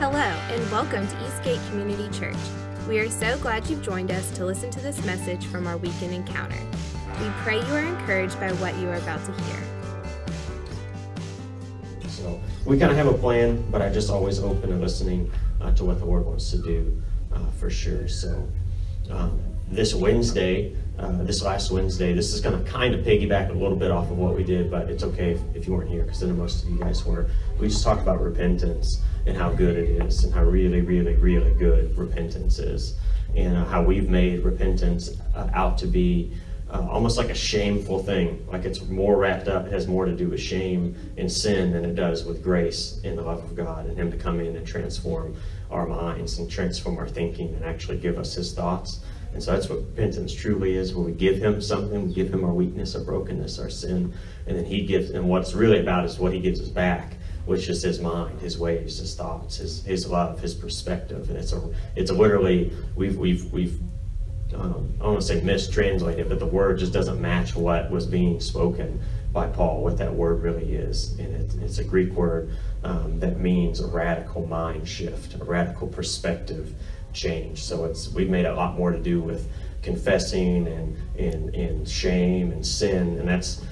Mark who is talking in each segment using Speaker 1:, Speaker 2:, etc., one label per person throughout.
Speaker 1: Hello, and welcome to Eastgate Community Church. We are so glad you've joined us to listen to this message from our weekend encounter. We pray you are encouraged by what you are about to hear.
Speaker 2: So we kind of have a plan, but I just always open and listening uh, to what the Lord wants to do uh, for sure. So um, this Wednesday, uh, this last Wednesday, this is going to kind of piggyback a little bit off of what we did, but it's okay if, if you weren't here because then most of you guys were. We just talked about repentance and how good it is and how really, really, really good repentance is and uh, how we've made repentance uh, out to be uh, almost like a shameful thing. Like it's more wrapped up, it has more to do with shame and sin than it does with grace and the love of God and Him to come in and transform our minds and transform our thinking and actually give us His thoughts. And so that's what repentance truly is, where we give Him something, we give Him our weakness, our brokenness, our sin, and then He gives, and what's really about is what He gives us back which is his mind, his ways, his thoughts, his his love, his perspective. And it's a it's a literally we've we've we've I don't want to say mistranslated, but the word just doesn't match what was being spoken by Paul, what that word really is. And it, it's a Greek word um, that means a radical mind shift, a radical perspective change. So it's we've made a lot more to do with confessing and, and, and shame and sin, and that's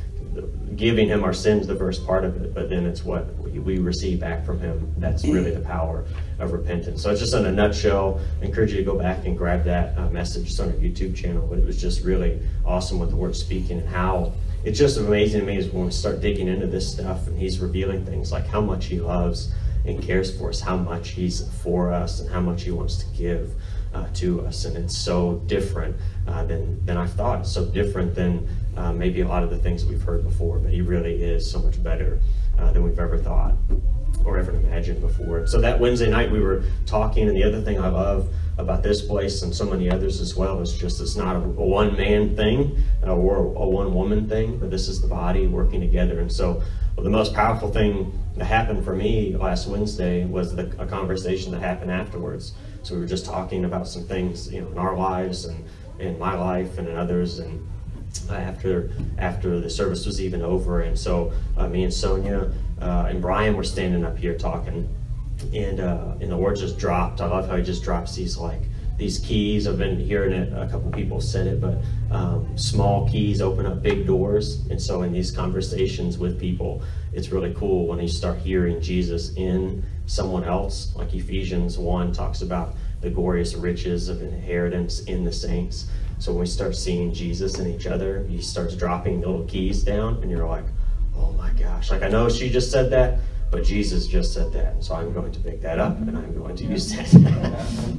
Speaker 2: giving him our sins the first part of it, but then it's what we, receive back from him. That's really the power of repentance. So it's just in a nutshell. I encourage you to go back and grab that uh, message on our YouTube channel. But it was just really awesome with the word speaking and how it's just amazing to me is when we start digging into this stuff and he's revealing things like how much he loves and cares for us, how much he's for us, and how much he wants to give uh, to us. And it's so different uh, than, than I've thought. It's so different than uh, maybe a lot of the things we've heard before, but he really is so much better uh, than we've ever thought or ever imagined before. So that Wednesday night we were talking, and the other thing I love about this place and so many others as well It's just it's not a, one man thing uh, or a one woman thing, but this is the body working together. And so well, the most powerful thing that happened for me last Wednesday was the, a conversation that happened afterwards. So we were just talking about some things, you know, in our lives and in my life and in others, and after after the service was even over. And so uh, me and Sonia uh, and Brian were standing up here talking, and uh, and the word just dropped. I love how he just drops these like these keys. I've been hearing it. A couple people said it, but um, small keys open up big doors. And so in these conversations with people, it's really cool when you start hearing Jesus in someone else. Like Ephesians one talks about the glorious riches of inheritance in the saints. So when we start seeing Jesus in each other, he starts dropping little keys down, and you're like, oh my gosh. Like I know she just said that, but Jesus just said that, and so I'm going to pick that up and I'm going to use that.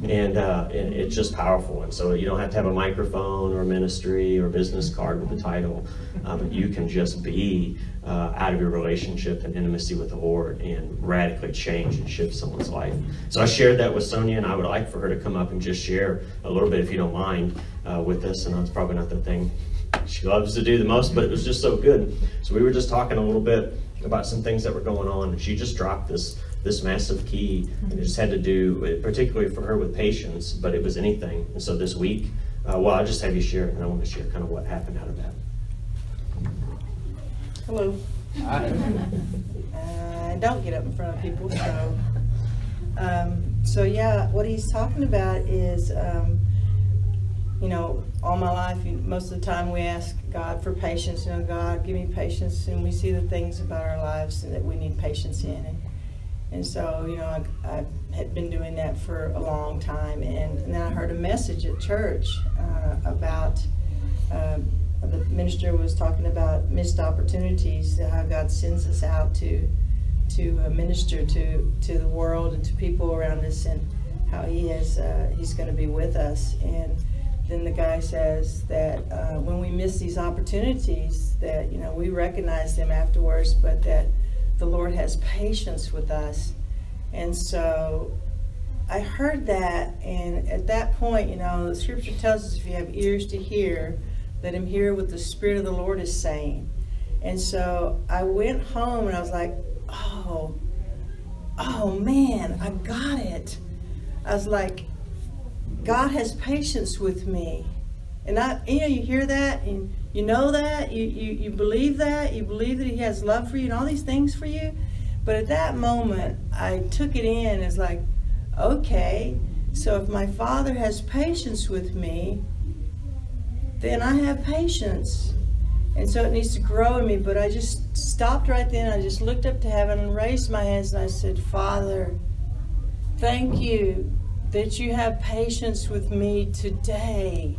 Speaker 2: and, uh, and it's just powerful. And so you don't have to have a microphone or a ministry or a business card with a title, uh, but you can just be uh, out of your relationship and intimacy with the Lord and radically change and shift someone's life. So I shared that with Sonia, and I would like for her to come up and just share a little bit, if you don't mind, uh, with us. And that's probably not the thing she loves to do the most, but it was just so good. So we were just talking a little bit about some things that were going on, and she just dropped this this massive key, and it just had to do, particularly for her, with patience, but it was anything. And so this week, uh, well, I'll just have you share, and I want to share kind of what happened out of that.
Speaker 3: Hello. I don't get up in front of people, so. Um, so yeah, what he's talking about is um, you know, all my life, most of the time we ask God for patience. You know, God, give me patience. And we see the things about our lives that we need patience in. And, and so, you know, I, I, had been doing that for a long time. And, and then I heard a message at church uh, about uh, the minister was talking about missed opportunities, how God sends us out to to uh, minister to to the world and to people around us, and how He has uh, He's going to be with us. And then the guy says that uh, when we miss these opportunities, that you know we recognize them afterwards, but that the Lord has patience with us. And so I heard that, and at that point, you know, the Scripture tells us if you have ears to hear, let him hear what the Spirit of the Lord is saying. And so I went home and I was like, oh, oh man, I got it. I was like, God has patience with me. And I, you know, you hear that and you know that, you, you, you believe that, you believe that He has love for you and all these things for you. But at that moment, I took it in as like, okay, so if my Father has patience with me, then I have patience. And so it needs to grow in me. But I just stopped right then. I just looked up to heaven and raised my hands and I said, Father, thank you that you have patience with me today.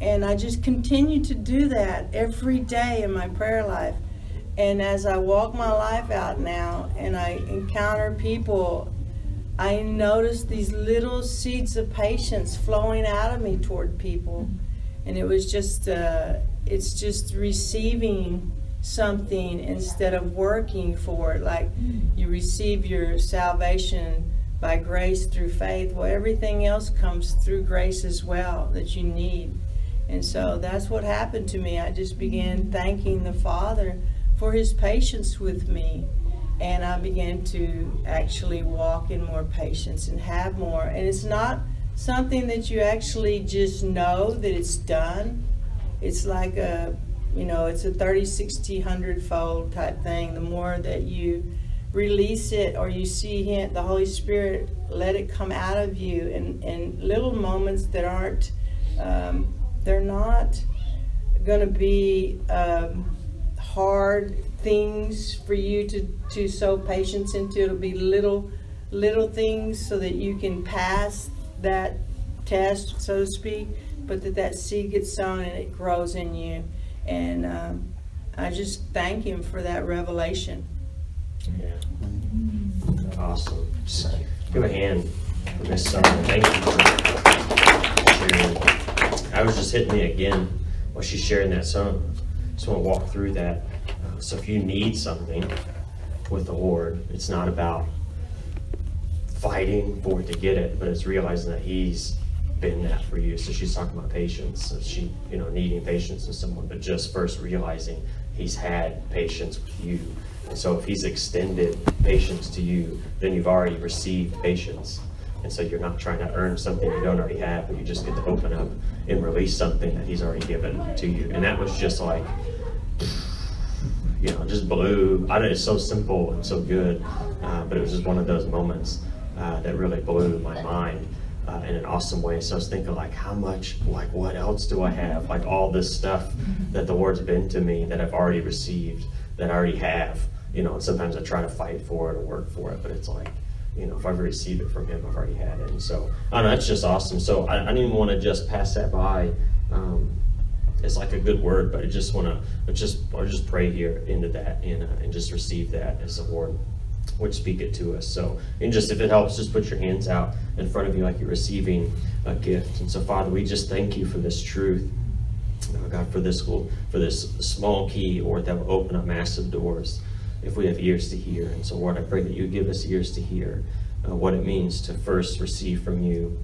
Speaker 3: And I just continue to do that every day in my prayer life. And as I walk my life out now and I encounter people, I notice these little seeds of patience flowing out of me toward people. And it was just, uh, it's just receiving something instead of working for it. Like you receive your salvation by grace through faith. Well, everything else comes through grace as well that you need. And so that's what happened to me. I just began thanking the Father for his patience with me. And I began to actually walk in more patience and have more. And it's not something that you actually just know that it's done. It's like a, you know, it's a 30, 60, 100 fold type thing. The more that you release it or you see him, the Holy Spirit, let it come out of you in, in little moments that aren't, um, they're not going to be um, hard things for you to, to sow patience into. It'll be little, little things so that you can pass that test, so to speak, but that that seed gets sown and it grows in you. And um, I just thank Him for that revelation.
Speaker 2: Yeah. Awesome. Just give a hand for Miss Summer. Thank you for sharing. I was just hitting me again while she's sharing that song. Just want to walk through that. Uh, so if you need something with the Lord, it's not about fighting for it to get it, but it's realizing that He's been that for you. So she's talking about patience. So she, you know, needing patience with someone, but just first realizing He's had patience with you. And so if He's extended patience to you, then you've already received patience. And so you're not trying to earn something you don't already have, but you just get to open up and release something that He's already given to you. And that was just like, you know, just blew. I know it's so simple and so good, uh, but it was just one of those moments uh, that really blew my mind uh, in an awesome way. So I was thinking, like, how much, like, what else do I have? Like, all this stuff that the Lord's been to me that I've already received, that I already have. You know, and sometimes I try to fight for it or work for it, but it's like, you know, if I've received it from Him, I've already had it. And so, I don't know, that's just awesome. So I, I didn't even want to just pass that by. Um, it's like a good word, but I just want to just or just pray here into that and, uh, and just receive that as the Lord would speak it to us. So, and just if it helps, just put your hands out in front of you like you're receiving a gift. And so, Father, we just thank you for this truth. Oh God, for this for this small key, or that will open up massive doors if we have ears to hear. And so, Lord, I pray that you give us ears to hear uh, what it means to first receive from you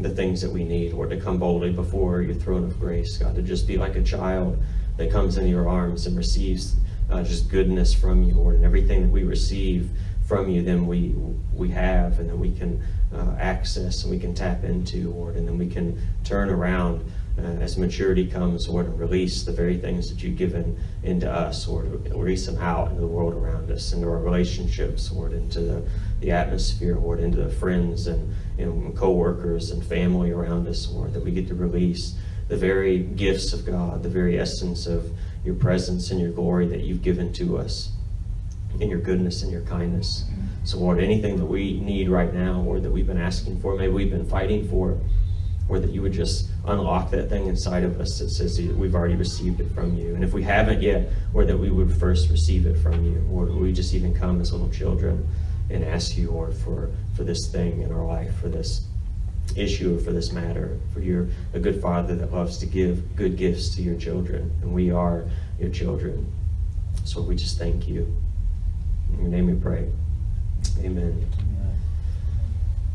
Speaker 2: the things that we need, or to come boldly before your throne of grace, God, to just be like a child that comes into your arms and receives uh, just goodness from you, Lord, and everything that we receive from you, then we we have, and then we can uh, access and we can tap into, Lord, and then we can turn around uh, as maturity comes, Lord, and release the very things that you've given into us, Lord, release them out into the world around us, into our relationships, Lord, into the, the atmosphere, Lord, into the friends and, and co-workers and family around us, Lord, that we get to release the very gifts of God, the very essence of your presence and your glory that you've given to us, and your goodness and your kindness. So, Lord, anything that we need right now, or that we've been asking for, maybe we've been fighting for, or that you would just unlock that thing inside of us that says we've already received it from you. And if we haven't yet, or that we would first receive it from you, or we just even come as little children and ask you, Lord, for, for this thing in our life, for this issue, or for this matter, for you're a good father that loves to give good gifts to your children, and we are your children. So we just thank you. In your name we pray. Amen.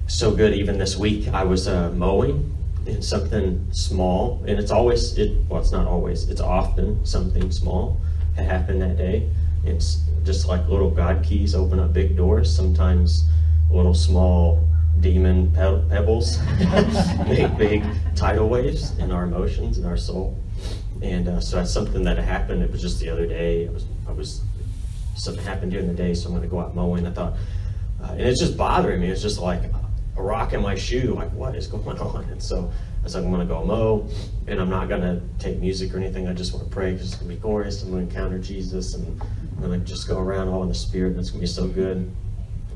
Speaker 2: So good. Even this week, I was uh, mowing in something small, and it's always it. Well, it's not always. It's often something small that happened that day. It's just like little God keys open up big doors. Sometimes little small demon pe- pebbles make big tidal waves in our emotions and our soul. And uh, so that's something that happened. It was just the other day. I was I was something happened during the day, so I'm going to go out mowing. I thought, uh, and it's just bothering me. It's just like a rock in my shoe. Like, what is going on? And so I was like, I'm going to go mow, and I'm not going to take music or anything. I just want to pray because it's going to be glorious. I'm going to encounter Jesus, and I'm going to just go around all in the Spirit, and it's going to be so good.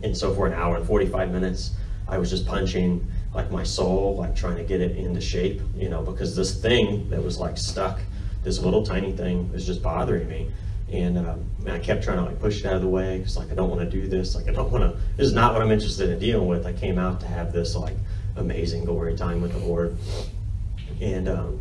Speaker 2: And so for an hour and 45 minutes, I was just punching like my soul, like trying to get it into shape, you know, because this thing that was like stuck, this little tiny thing was just bothering me. And, um, and I kept trying to like push it out of the way because like I don't want to do this. Like I don't want to. This is not what I'm interested in dealing with. I came out to have this like amazing glory time with the Lord, and um,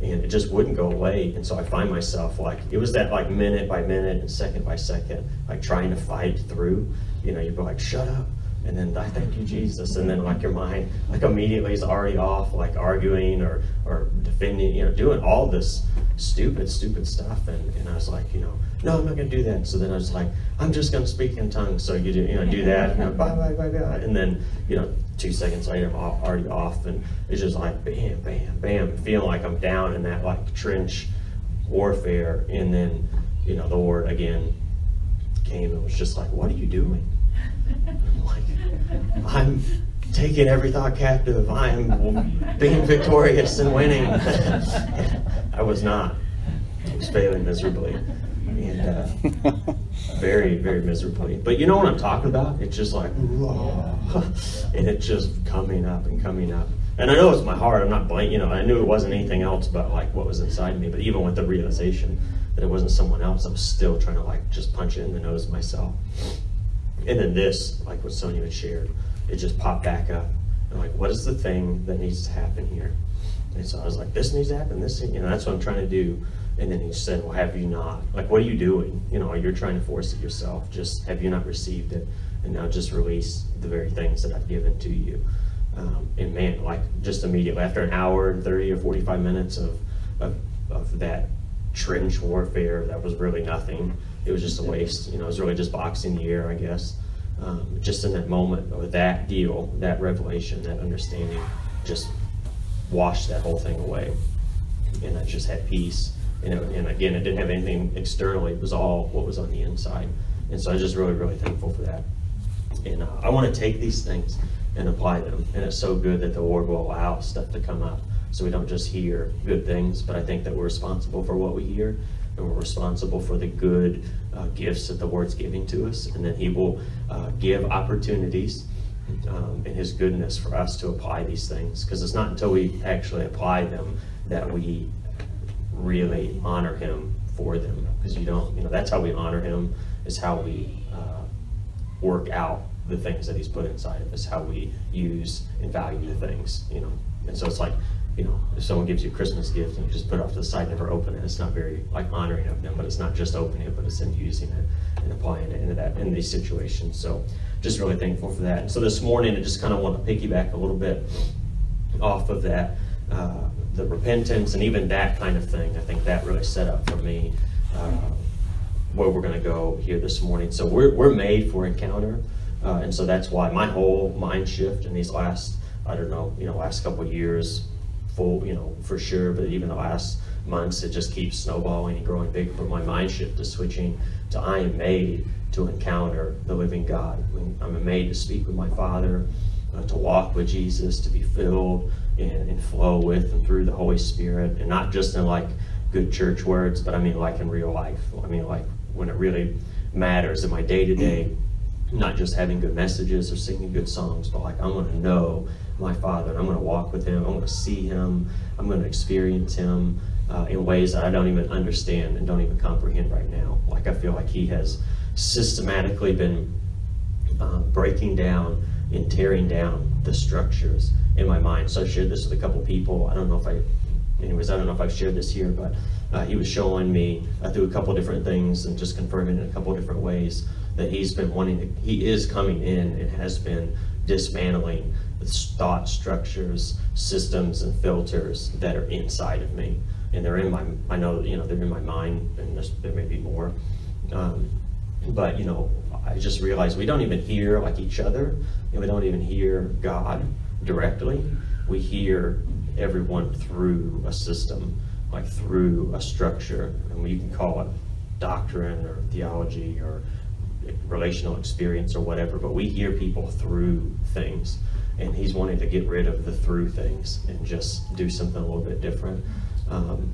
Speaker 2: and it just wouldn't go away. And so I find myself like it was that like minute by minute and second by second, like trying to fight through. You know, you'd be like, shut up and then I thank you, Jesus, and then like your mind like immediately is already off, like arguing or or defending, you know, doing all this stupid, stupid stuff. And, and I was like, you know, no, I'm not gonna do that. So then I was like, I'm just gonna speak in tongues. So you do, you know, do that, and bye, bye, bye, bye, and then you know, two seconds later, I'm already off, and it's just like bam, bam, bam, feeling like I'm down in that like trench warfare, and then you know, the Lord again came and was just like, what are you doing? I'm like, I'm taking every thought captive. I am being victorious and winning. I was not. I was failing miserably. And uh, very, very miserably. But you know what I'm talking about? It's just like, and it's just coming up and coming up. And I know it's my heart. I'm not blank. You know, I knew it wasn't anything else but like what was inside me. But even with the realization that it wasn't someone else, I was still trying to like just punch it in the nose myself. And then this, like what Sonia had shared, it just popped back up. I'm like, what is the thing that needs to happen here? And so I was like, this needs to happen. This, you know, that's what I'm trying to do. And then he said, well, have you not? Like, what are you doing? You know, you're trying to force it yourself. Just have you not received it? And now just release the very things that I've given to you. Um, and man, like just immediately after an hour and 30 or 45 minutes of, of, of that trench warfare that was really nothing it was just a waste. You know, it was really just boxing the air, I guess. Um, just in that moment of that deal, that revelation, that understanding, just washed that whole thing away. And I just had peace. And, it, and again, it didn't have anything externally. It was all what was on the inside. And so I was just really, really thankful for that. And uh, I want to take these things and apply them. And it's so good that the Lord will allow stuff to come up so we don't just hear good things, but I think that we're responsible for what we hear and we're responsible for the good uh, gifts that the Lord's giving to us, and then He will uh, give opportunities um, in His goodness for us to apply these things. Because it's not until we actually apply them that we really honor Him for them. Because you don't, you know, that's how we honor Him, is how we uh, work out the things that He's put inside of us, how we use and value the things, you know. And so it's like you know, if someone gives you a Christmas gift and you just put it off to the side, never open it, it's not very like honoring of them. But it's not just opening it, but it's in using it and applying it into that in these situations. So just really thankful for that. And so this morning, I just kind of want to piggyback a little bit off of that, uh, the repentance and even that kind of thing. I think that really set up for me uh, where we're going to go here this morning. So we're we're made for encounter, uh, and so that's why my whole mind shift in these last I don't know, you know, last couple years, full, you know, for sure. But even the last months, it just keeps snowballing and growing big. But my mind shift to switching to I am made to encounter the living God. I'm made to speak with my Father, uh, to walk with Jesus, to be filled and, and flow with and through the Holy Spirit, and not just in like good church words, but I mean like in real life. I mean like when it really matters in my day to day not just having good messages or singing good songs, but like I want to know my Father. And I'm going to walk with Him. I'm going to see Him. I'm going to experience Him uh, in ways that I don't even understand and don't even comprehend right now. Like I feel like He has systematically been um, breaking down and tearing down the structures in my mind. So I shared this with a couple people. I don't know if I, anyways, I don't know if I've shared this here, but uh, he was showing me uh, through a couple different things and just confirming in a couple different ways that he's been wanting to, he is coming in and has been dismantling thought structures, systems, and filters that are inside of me. And they're in my, I know, you know, they're in my mind, and there may be more. Um, but, you know, I just realized we don't even hear like each other, and we don't even hear God directly. We hear everyone through a system, like through a structure, and you can call it doctrine or theology or relational experience or whatever, but we hear people through things. And he's wanting to get rid of the through things and just do something a little bit different. Um,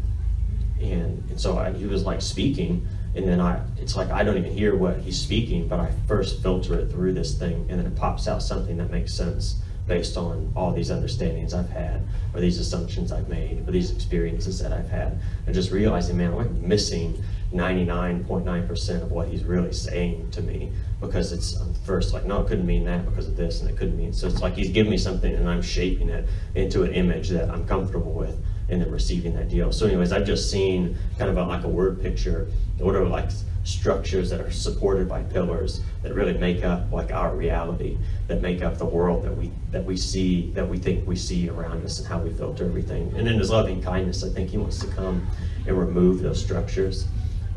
Speaker 2: and, and so I, he was like speaking, and then I, it's like I don't even hear what he's speaking, but I first filter it through this thing, and then it pops out something that makes sense based on all these understandings I've had, or these assumptions I've made, or these experiences that I've had, and just realizing, man, I'm missing 99.9% of what he's really saying to me because it's um, first like, no, it couldn't mean that because of this, and it couldn't mean. So it's like he's giving me something, and I'm shaping it into an image that I'm comfortable with, and then receiving that deal. So, anyways, I've just seen kind of a, like a word picture, are like structures that are supported by pillars that really make up like our reality, that make up the world that we that we see, that we think we see around us, and how we filter everything. And in His loving kindness, I think He wants to come and remove those structures.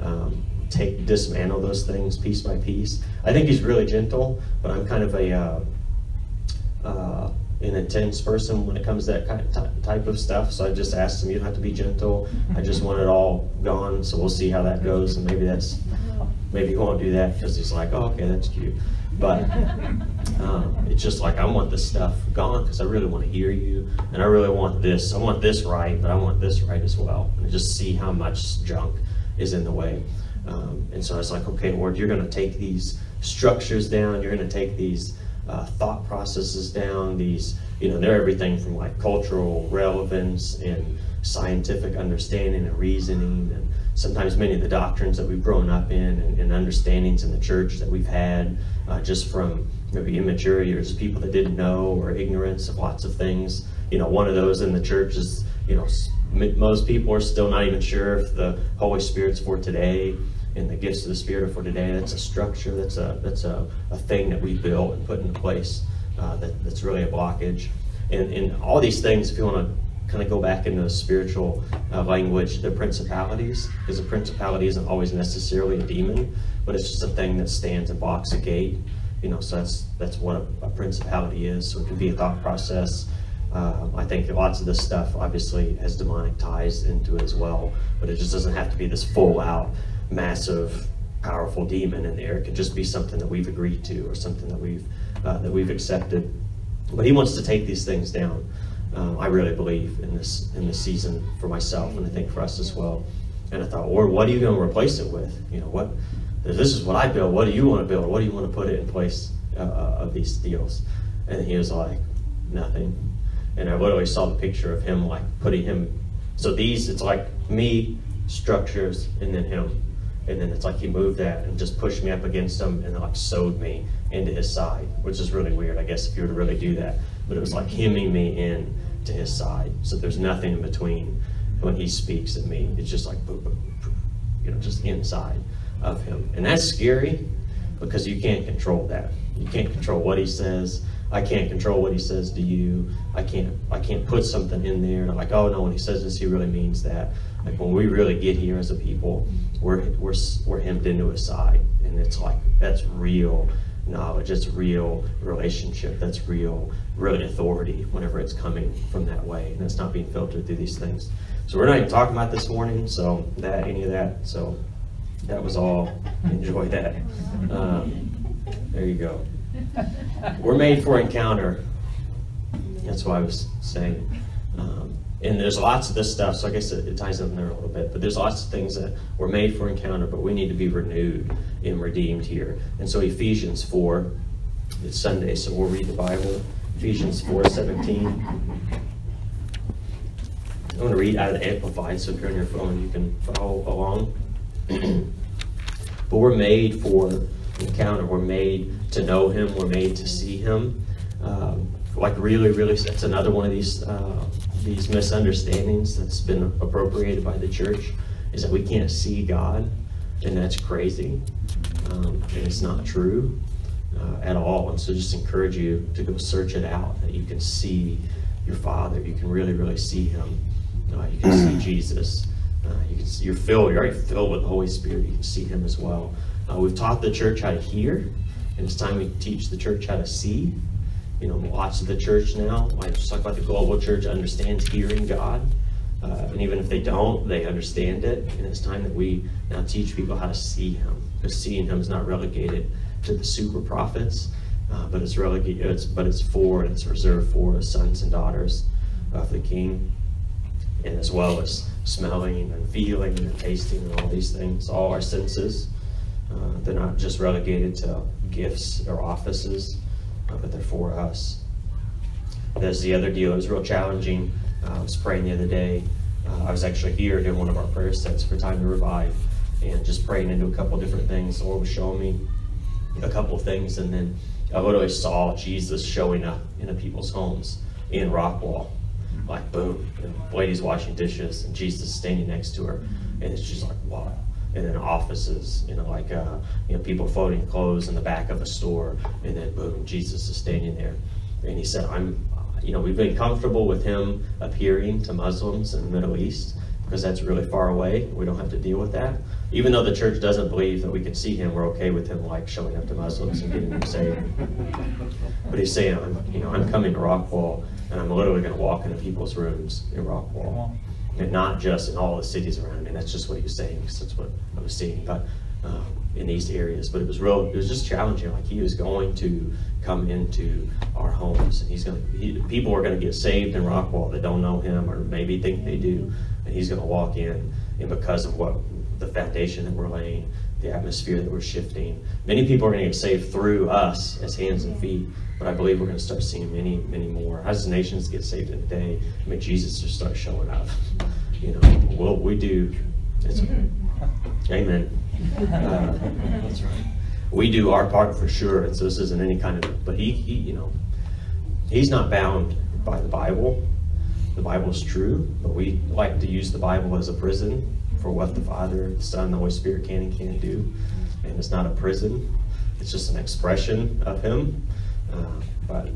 Speaker 2: Um, take dismantle those things piece by piece. I think he's really gentle, but I'm kind of a uh, uh, an intense person when it comes to that kind of type of stuff. So I just asked him, you don't have to be gentle. I just want it all gone. So we'll see how that goes. And maybe that's, maybe he won't do that because he's like, oh, okay, that's cute. But um, it's just like, I want this stuff gone because I really want to hear you. And I really want this. I want this right, but I want this right as well. And just see how much junk is in the way. Um, and so I was like, okay, Lord, you're going to take these structures down. You're going to take these uh, thought processes down. These, you know, they're everything from like cultural relevance and scientific understanding and reasoning, and sometimes many of the doctrines that we've grown up in and, and understandings in the church that we've had uh, just from maybe immaturity or just people that didn't know or ignorance of lots of things. You know, one of those in the church is, you know, most people are still not even sure if the Holy Spirit's for today and the gifts of the Spirit are for today. That's a structure. That's a that's a, a thing that we built and put into place. Uh, that, that's really a blockage. And, and all these things, if you want to kind of go back into spiritual uh, language, the principalities, because a principality isn't always necessarily a demon, but it's just a thing that stands and blocks a gate. You know, so that's that's what a, a principality is. So it can be a thought process. Uh, I think lots of this stuff obviously has demonic ties into it as well, but it just doesn't have to be this full out massive, powerful demon in there. It could just be something that we've agreed to or something that we've uh, that we've accepted. But he wants to take these things down. Um, I really believe in this in this season for myself, and I think for us as well. And I thought, Lord, what are you going to replace it with? You know, what this is what I build. What do you want to build? What do you want to put it in place uh, uh of these deals? And he was like, nothing. And I literally saw the picture of him like putting him. So these, it's like me, structures, and then him and then it's like he moved that and just pushed me up against him and like sewed me into his side, which is really weird, I guess, if you were to really do that. But it was like hemming me in to his side. So there's nothing in between when he speaks at me. It's just like, boom, boom, boom, you know, just inside of him. And that's scary because you can't control that. You can't control what he says. I can't control what he says to you. I can't I can't put something in there And I'm like, oh no, when he says this, he really means that. Like when we really get here as a people, we're we're we're hemmed into a side, and it's like that's real knowledge. It's real relationship. That's real, really authority. Whenever it's coming from that way, and it's not being filtered through these things. So we're not even talking about this morning. So that any of that. So that was all. Enjoy that. Um, there you go. We're made for encounter. That's what I was saying. Um, and there's lots of this stuff, so I guess it, it, ties in there a little bit. But there's lots of things that were made for encounter, but we need to be renewed and redeemed here. And so Ephesians 4, it's Sunday, so we'll read the Bible. Ephesians 4 17. I'm going to read out of the Amplified, so if you're on your phone, you can follow along. but we're made for encounter. We're made to know Him. We're made to see Him. Um, like really, really, that's another one of these uh, these misunderstandings that's been appropriated by the church is that we can't see God, and that's crazy, um, and it's not true uh, at all. And so, just encourage you to go search it out that you can see your Father. You can really, really see Him. Uh, you can see Jesus. Uh, you can see, you're filled. You're already filled with the Holy Spirit. You can see Him as well. Uh, we've taught the church how to hear, and it's time we teach the church how to see. You know, lots of the church now, I just talk about the global church, understands hearing God. Uh, and even if they don't, they understand it. And it's time that we now teach people how to see Him. because seeing him is not relegated to the super prophets, uh, but it's relegated. It's but it's for and it's reserved for the sons and daughters of the King, and as well as smelling and feeling and tasting and all these things, all our senses. Uh, they're not just relegated to gifts or offices, uh, but they're for us. There's the other deal. It was real challenging. Uh, I was praying the other day. Uh, I was actually here doing one of our prayer sets for Time to Revive and just praying into a couple different things. The Lord was showing me a couple things, and then I literally saw Jesus showing up into people's homes in Rockwall. Like, boom, and lady's washing dishes, and Jesus standing next to her. And it's just like, wow. And then offices, you know, like, uh, you know, people folding clothes in the back of a store, and then boom, Jesus is standing there. And he said, I'm, you know, we've been comfortable with him appearing to Muslims in the Middle East because that's really far away. We don't have to deal with that. Even though the church doesn't believe that we can see him, we're okay with him like showing up to Muslims and getting them saved. But he's saying, I'm, you know, I'm coming to Rockwall and I'm literally going to walk into people's rooms in Rockwall. And not just in all the cities around me. That's just what he was saying because that's what I was seeing. But um, in these areas, but it was real. It was just challenging. Like he was going to come into our homes, and he's going. to he, People are going to get saved in Rockwall that don't know him, or maybe think they do, and he's going to walk in, and because of what the foundation that we're laying, the atmosphere that we're shifting, many people are going to get saved through us as hands and feet. But I believe we're going to start seeing many, many more. As nations get saved in a day, I mean, Jesus just starts showing up. You know, well, we do. It's, amen. Uh,
Speaker 4: That's right.
Speaker 2: we do our part for sure. And so this isn't any kind of, but he, he, you know, he's not bound by the Bible. The Bible is true, but we like to use the Bible as a prison for what the Father, the Son, the Holy Spirit can and can't do. And it's not a prison; it's just an expression of Him. Uh, but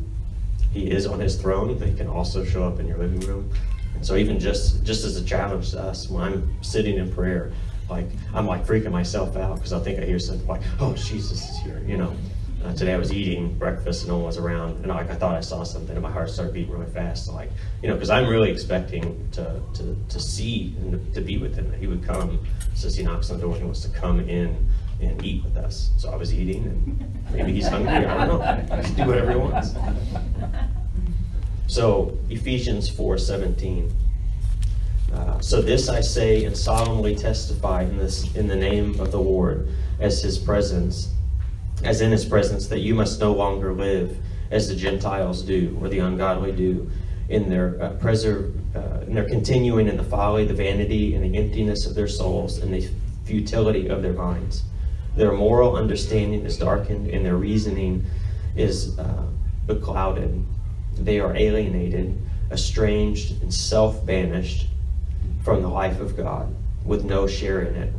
Speaker 2: He is on His throne. But he can also show up in your living room. And so, even just just as a challenge to us, when I'm sitting in prayer, like I'm like freaking myself out because I think I hear something like, "Oh, Jesus is here," you know. Uh, today I was eating breakfast and no one was around, and like I thought I saw something, and my heart started beating really fast. So, like you know, because I'm really expecting to, to to see and to, be with him. That he would come, says he knocks on the door, he wants to come in and eat with us. So I was eating, and maybe he's hungry. I don't know. Just do whatever he wants. So Ephesians four seventeen. Uh, so this I say and solemnly testify in this in the name of the Lord, as His presence, as in His presence, that you must no longer live as the Gentiles do or the ungodly do, in their uh, preserve, uh, in their continuing in the folly, the vanity, and the emptiness of their souls, and the futility of their minds. Their moral understanding is darkened, and their reasoning is uh, beclouded. They are alienated, estranged, and self banished from the life of God with no share in it.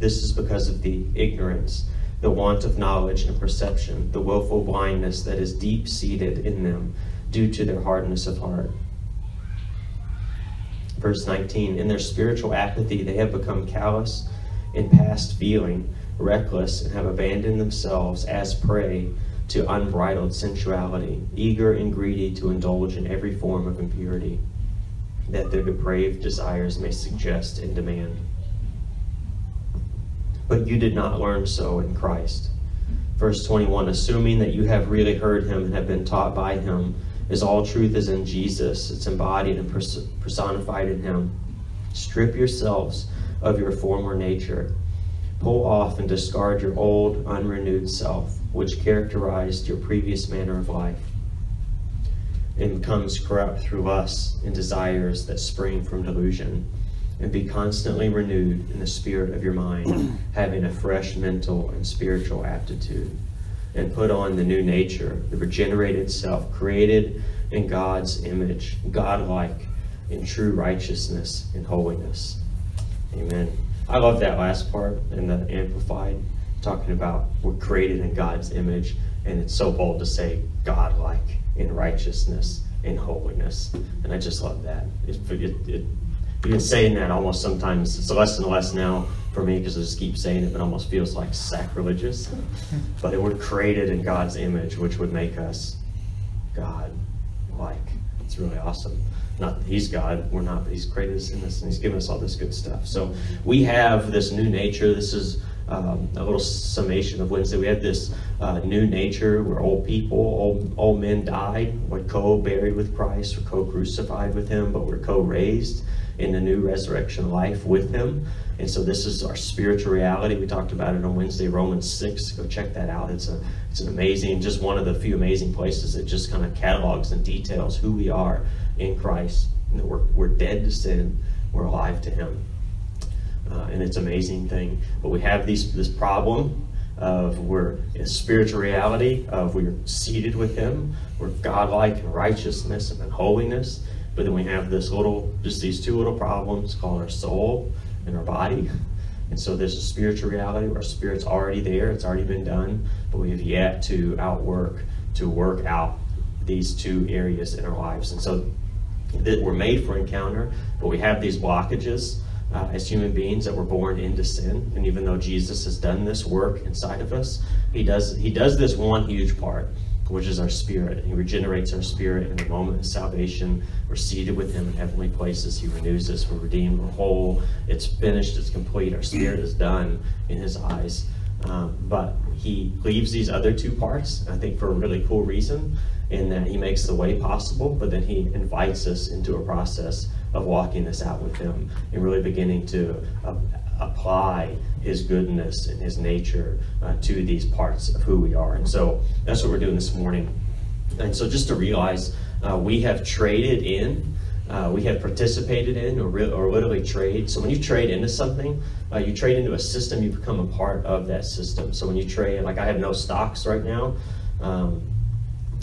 Speaker 2: This is because of the ignorance, the want of knowledge and perception, the willful blindness that is deep seated in them due to their hardness of heart. Verse 19 In their spiritual apathy, they have become callous in past feeling, reckless, and have abandoned themselves as prey to unbridled sensuality, eager and greedy to indulge in every form of impurity that their depraved desires may suggest and demand. But you did not learn so in Christ. Verse 21 Assuming that you have really heard him and have been taught by him, as all truth is in Jesus, it's embodied and personified in him. Strip yourselves of your former nature. Pull off and discard your old, unrenewed self, which characterized your previous manner of life and becomes corrupt through us and desires that spring from delusion. And be constantly renewed in the spirit of your mind, having a fresh mental and spiritual aptitude. And put on the new nature, the regenerated self, created in God's image, godlike in true righteousness and holiness. Amen. I love that last part in the Amplified, talking about we're created in God's image, and it's so bold to say godlike in righteousness and holiness. And I just love that. It, it, it, even saying that almost sometimes, it's less and less now for me because I just keep saying it, but it almost feels like sacrilegious. but we're created in God's image, which would make us God like. It's really awesome. Not that He's God, we're not, but He's created us in this and He's given us all this good stuff. So we have this new nature. This is um, a little summation of Wednesday. We have this uh, new nature. We're old people. Old, old men died. We're co-buried with Christ. We're co-crucified with Him, but we're co-raised in the new resurrection life with Him. And so this is our spiritual reality. We talked about it on Wednesday, Romans 6. Go check that out. It's a it's an amazing, just one of the few amazing places that just kind of catalogs and details who we are in Christ. We're, we're dead to sin, we're alive to Him. Uh, and it's an amazing thing. But we have these this problem of we're in spiritual reality of we're seated with Him, we're godlike in righteousness and in holiness. But then we have this little, just these two little problems called our soul and our body. And so there's a spiritual reality where our spirit's already there, it's already been done, but we have yet to outwork, to work out these two areas in our lives. And so that we're made for encounter, but we have these blockages uh, as human beings that were born into sin. And even though Jesus has done this work inside of us, he does he does this one huge part which is our spirit. He regenerates our spirit in the moment of salvation. We're seated with Him in heavenly places. He renews us. We're redeemed. We're whole. It's finished. It's complete. Our spirit is done in His eyes. Um, but He leaves these other two parts, I think, for a really cool reason, in that He makes the way possible, but then He invites us into a process of walking this out with Him and really beginning to uh, apply his goodness and his nature uh, to these parts of who we are. And so that's what we're doing this morning. And so just to realize, uh, we have traded in, uh, we have participated in, or, or literally trade. So when you trade into something, uh, you trade into a system, you become a part of that system. So when you trade, like I have no stocks right now. Um,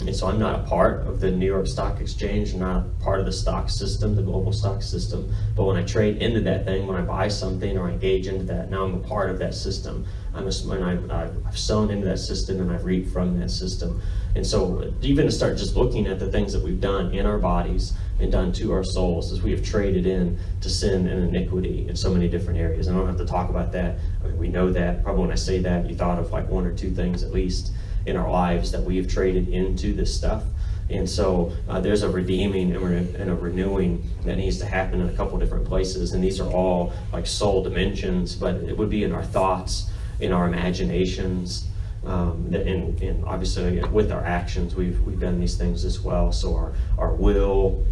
Speaker 2: and so I'm not a part of the New York Stock Exchange, I'm not a part of the stock system, the global stock system. But when I trade into that thing, when I buy something or I engage into that, now I'm a part of that system. I'm a, and I've, I've sown into that system and I've reaped from that system. And so even to start just looking at the things that we've done in our bodies and done to our souls as we have traded in to sin and iniquity in so many different areas. I don't have to talk about that. I mean, we know that. Probably when I say that, you thought of like one or two things at least in our lives that we have traded into this stuff. And so uh, there's a redeeming and, re- and, a renewing that needs to happen in a couple different places. And these are all like soul dimensions, but it would be in our thoughts, in our imaginations, um, and, and obviously with our actions, we've, we've done these things as well. So our, our will,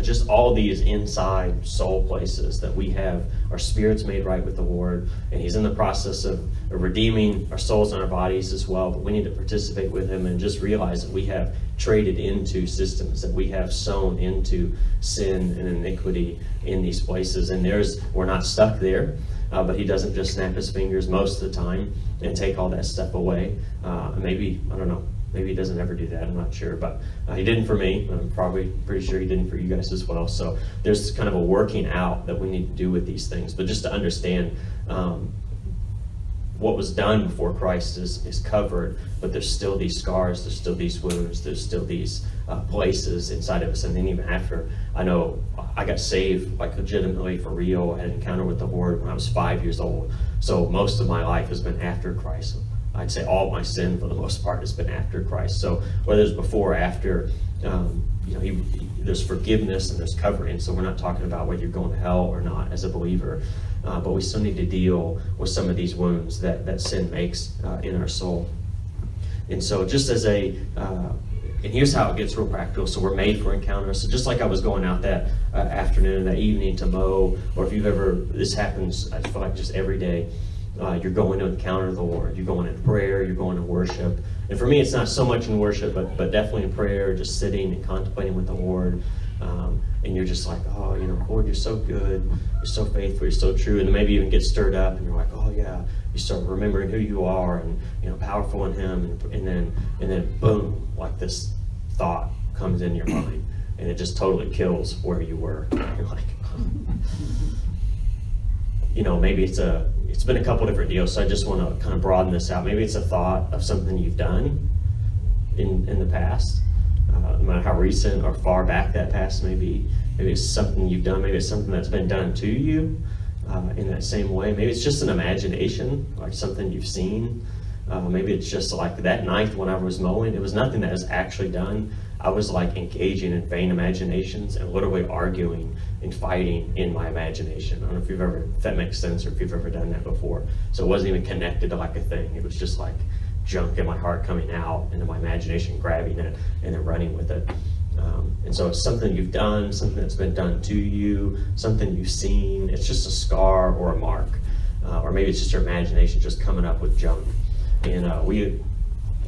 Speaker 2: just all these inside soul places that we have our spirits made right with the Lord, and He's in the process of, redeeming our souls and our bodies as well. But we need to participate with Him and just realize that we have traded into systems, that we have sown into sin and iniquity in these places. And there's we're not stuck there. Uh, but he doesn't just snap his fingers most of the time and take all that stuff away. Uh, maybe, I don't know, Maybe he doesn't ever do that. I'm not sure, but uh, he didn't for me. I'm probably pretty sure he didn't for you guys as well. So there's kind of a working out that we need to do with these things. But just to understand um, what was done before Christ is, is covered, but there's still these scars, there's still these wounds, there's still these uh, places inside of us. And then even after, I know I got saved like legitimately for real. I had an encounter with the Lord when I was five years old. So most of my life has been after Christ. I'd say all my sin for the most part has been after Christ. So whether it's before or after, um, you know, he, he, there's forgiveness and there's covering. So we're not talking about whether you're going to hell or not as a believer, uh, but we still need to deal with some of these wounds that that sin makes uh, in our soul. And so just as a uh, and here's how it gets real practical. So we're made for encounters. So just like I was going out that uh, afternoon, that evening to mow, or if you've ever, this happens, I feel like just every day uh, you're going to encounter the Lord. You're going in prayer. You're going to worship. And for me, it's not so much in worship, but but definitely in prayer, just sitting and contemplating with the Lord. Um, and you're just like, oh, you know, Lord, you're so good. You're so faithful. You're so true. And then maybe even get stirred up, and you're like, oh yeah. You start remembering who you are, and you know, powerful in Him. And, and then and then boom, like this thought comes in your mind, and it just totally kills where you were. You're like, you know, maybe it's a it's been a couple different deals, so I just want to kind of broaden this out. Maybe it's a thought of something you've done in in the past, uh, no matter how recent or far back that past may be. Maybe it's something you've done. Maybe it's something that's been done to you uh, in that same way. Maybe it's just an imagination, like something you've seen. Uh, maybe it's just like that night when I was mowing. It was nothing that was actually done. I was like engaging in vain imaginations and literally arguing and fighting in my imagination. I don't know if you've ever, if that makes sense or if you've ever done that before. So it wasn't even connected to like a thing. It was just like junk in my heart coming out into my imagination, grabbing it and then running with it. Um, and so it's something you've done, something that's been done to you, something you've seen. It's just a scar or a mark. Uh, or maybe it's just your imagination just coming up with junk. And uh, we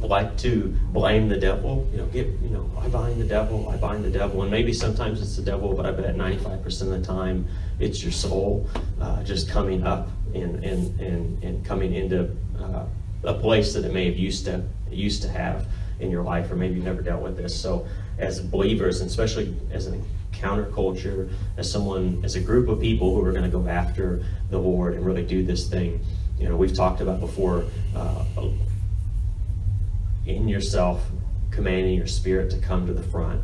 Speaker 2: like to blame the devil. You know, get you know, I bind the devil, I bind the devil, and maybe sometimes it's the devil, but I bet 95% of the time it's your soul uh, just coming up and and and, and coming into uh, a place that it may have used to used to have in your life, or maybe you've never dealt with this. So, as believers, and especially as an counterculture, as someone, as a group of people who are going to go after the Lord and really do this thing, you know, we've talked about before. Uh, in yourself, commanding your spirit to come to the front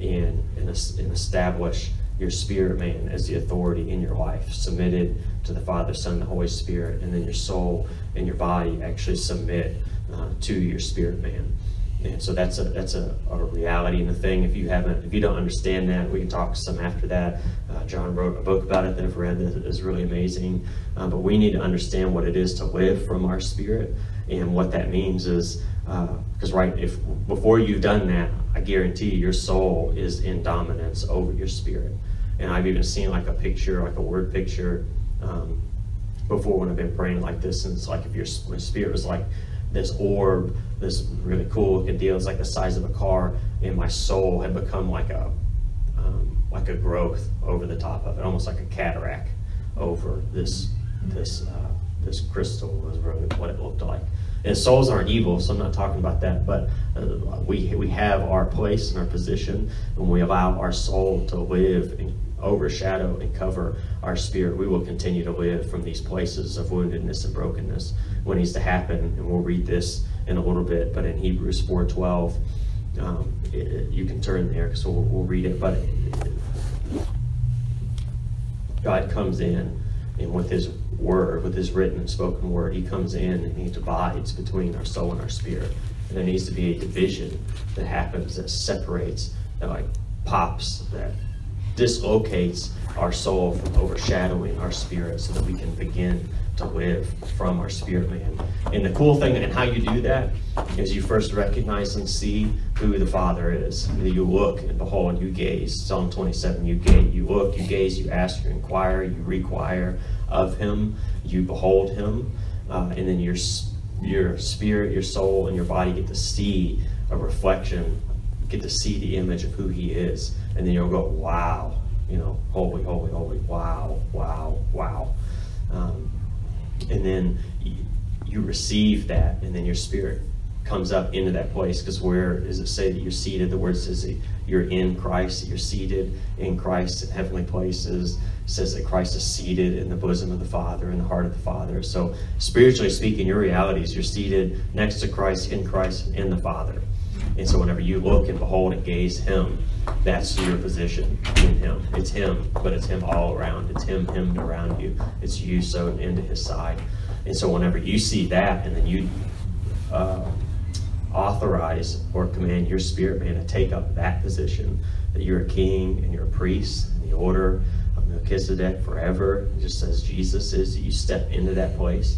Speaker 2: and, and, and establish your spirit man as the authority in your life, submitted to the Father, Son, the Holy Spirit, and then your soul and your body actually submit uh, to your spirit man. And so that's a that's a, a, reality and a thing. If you haven't, if you don't understand that, we can talk some after that. Uh, John wrote a book about it that I've read that is really amazing. Uh, but we need to understand what it is to live from our spirit, and what that means is because uh, right, if before you've done that, I guarantee your soul is in dominance over your spirit. And I've even seen like a picture, like a word picture, um, before when I've been praying like this, and it's like if your spirit was like this orb, this really cool looking deal. It's like the size of a car, and my soul had become like a um, like a growth over the top of it, almost like a cataract over this this uh, this crystal was really what it looked like. And souls aren't evil, so I'm not talking about that. But uh, we we have our place and our position, and we allow our soul to live and overshadow and cover our spirit. We will continue to live from these places of woundedness and brokenness. What needs to happen, and we'll read this in a little bit, but in Hebrews 4:12, um, you can turn there because we'll, we'll read it. But God comes in and with his word, with his written and spoken word, he comes in and he divides between our soul and our spirit. And there needs to be a division that happens that separates, that like pops, that dislocates our soul from overshadowing our spirit so that we can begin to live from our spirit man. And the cool thing and how you do that is you first recognize and see who the Father is. You look and behold, you gaze. Psalm 27, you gaze, you look, you gaze, you ask, you inquire, you require of him, you behold him, uh, and then your your spirit, your soul, and your body get to see a reflection, get to see the image of who he is. And then you'll go, wow, you know, holy, holy, holy, wow, wow, wow. Um, and then you receive that, and then your spirit comes up into that place. Because where does it say that you're seated? The word says that you're in Christ, you're seated in Christ in heavenly places. It says that Christ is seated in the bosom of the Father, in the heart of the Father. So, spiritually speaking, your reality is you're seated next to Christ, in Christ, in the Father. And so, whenever you look and behold and gaze Him, that's your position in Him. It's Him, but it's Him all around. It's Him hemmed around you. It's you sewn into His side. And so, whenever you see that, and then you uh, authorize or command your spirit man to take up that position, that you're a king and you're a priest in the order of Melchizedek forever, just as Jesus is, you step into that place.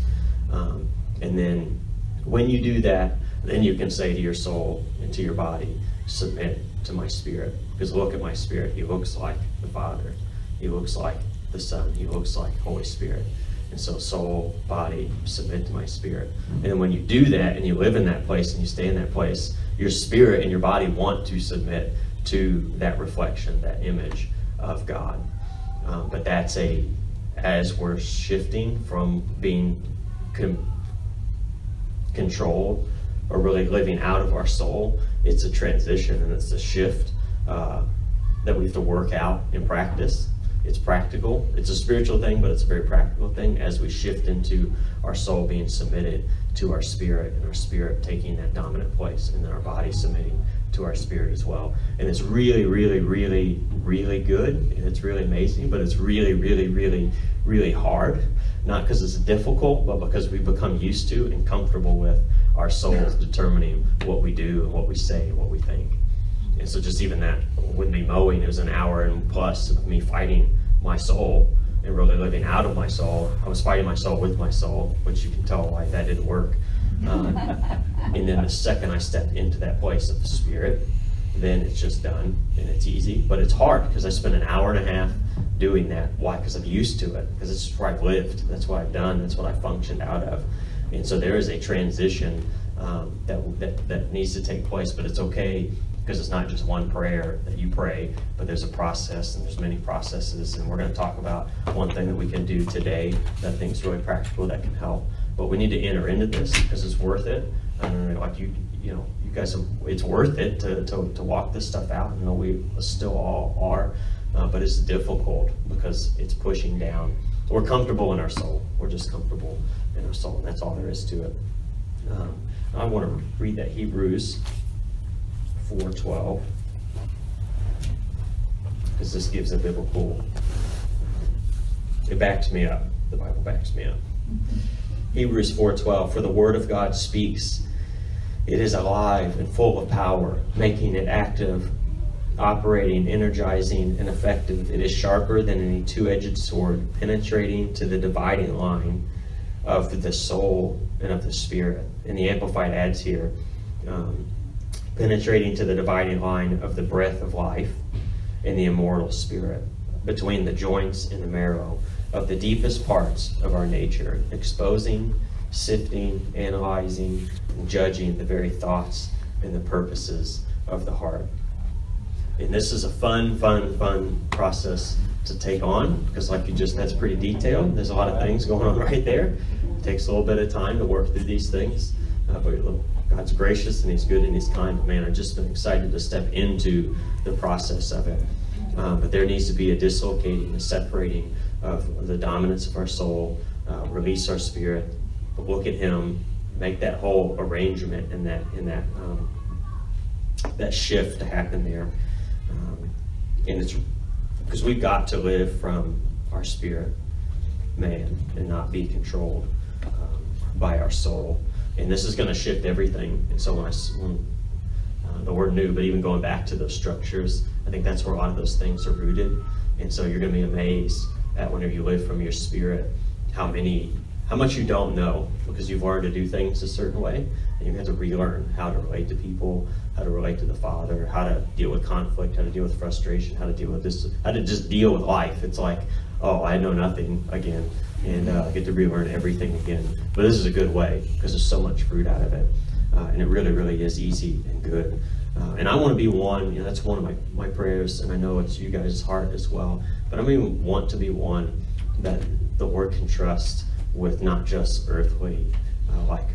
Speaker 2: Um, and then when you do that, then you can say to your soul and to your body, submit to my spirit. Because look at my spirit. He looks like the Father. He looks like the Son. He looks like Holy Spirit. And so soul, body, submit to my spirit. And then when you do that and you live in that place and you stay in that place, your spirit and your body want to submit to that reflection, that image of God. Um, but that's a, as we're shifting from being con- controlled or really living out of our soul, it's a transition and it's a shift uh, that we have to work out in practice. It's practical. It's a spiritual thing, but it's a very practical thing as we shift into our soul being submitted to our spirit and our spirit taking that dominant place and then our body submitting to our spirit as well. And it's really, really, really, really good and it's really amazing, but it's really, really, really, really hard. Not because it's difficult, but because we become used to and comfortable with our souls determining what we do and what we say and what we think. and so just even that with me mowing, it was an hour and plus of me fighting my soul and really living out of my soul. I was fighting my soul with my soul, which you can tell why that didn't work. Um, and then the second I stepped into that place of the spirit, then it's just done and it's easy. But it's hard because I spent an hour and a half doing that. Why? Because I'm used to it. Because it's where I've lived. That's what I've done. That's what I functioned out of. And so there is a transition um, that, that that needs to take place. But it's okay because it's not just one prayer that you pray, but there's a process and there's many processes. And we're going to talk about one thing that we can do today that I think is really practical that can help. But we need to enter into this because it's worth it. Like you, you know, you guys, have, it's worth it to, to, to walk this stuff out. I know we still all are, uh, but it's difficult because it's pushing down. We're comfortable in our soul. We're just comfortable in our soul, and that's all there is to it. Um, I want to read that Hebrews 4:12 because this gives a biblical. It backs me up. The Bible backs me up. Hebrews 4:12 For the word of God speaks. It is alive and full of power, making it active, operating, energizing, and effective. It is sharper than any two-edged sword, penetrating to the dividing line of the soul and of the spirit. And the Amplified adds here, um, penetrating to the dividing line of the breath of life and the immortal spirit, between the joints and the marrow of the deepest parts of our nature, exposing, sifting, analyzing, and judging the very thoughts and the purposes of the heart. And this is a fun, fun, fun process to take on because, like you just, that's pretty detailed. There's a lot of things going on right there. It takes a little bit of time to work through these things. Uh, but God's gracious and He's good and He's kind. But man, I've just been excited to step into the process of it. Um, but there needs to be a dislocating, a separating of the dominance of our soul, uh, release our spirit, but look at Him, make that whole arrangement and that that um, that shift to happen there. And it's because we've got to live from our spirit, man, and not be controlled um, by our soul. And this is going to shift everything. And so when I when, uh, the word new, but even going back to those structures, I think that's where a lot of those things are rooted. And so you're going to be amazed at whenever you live from your spirit, how many, how much you don't know because you've learned to do things a certain way, and you have to relearn how to relate to people, how to relate to the Father, how to deal with conflict, how to deal with frustration, how to deal with this, how to just deal with life. It's like, oh, I know nothing again, and uh, get to relearn everything again. But this is a good way because there's so much fruit out of it, uh, and it really, really is easy and good. Uh, and I want to be one, you know, that's one of my, my prayers, and I know it's you guys' heart as well. But I mean, want to be one that the Lord can trust with not just earthly, uh, like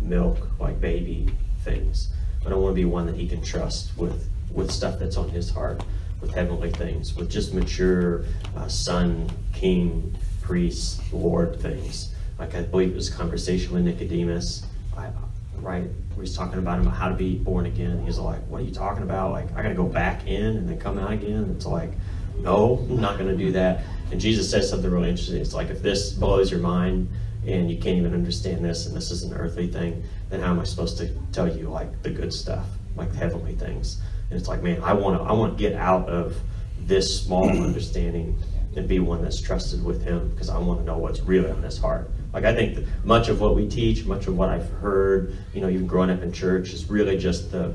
Speaker 2: milk, like baby things, but I want to be one that He can trust with with stuff that's on His heart, with heavenly things, with just mature uh, son, king, priest, Lord things. Like I believe it was a conversation with Nicodemus, I, right? Where he's talking about him how to be born again. He's like, "What are you talking about? Like I got to go back in and then come out again?" It's like no, I'm not going to do that. And Jesus says something really interesting. It's like, if this blows your mind and you can't even understand this and this is an earthly thing, then how am I supposed to tell you like the good stuff, like the heavenly things? And it's like, man, I want to, I want to get out of this small understanding and be one that's trusted with Him because I want to know what's really on His heart. Like I think much of what we teach, much of what I've heard, you know, even growing up in church, is really just the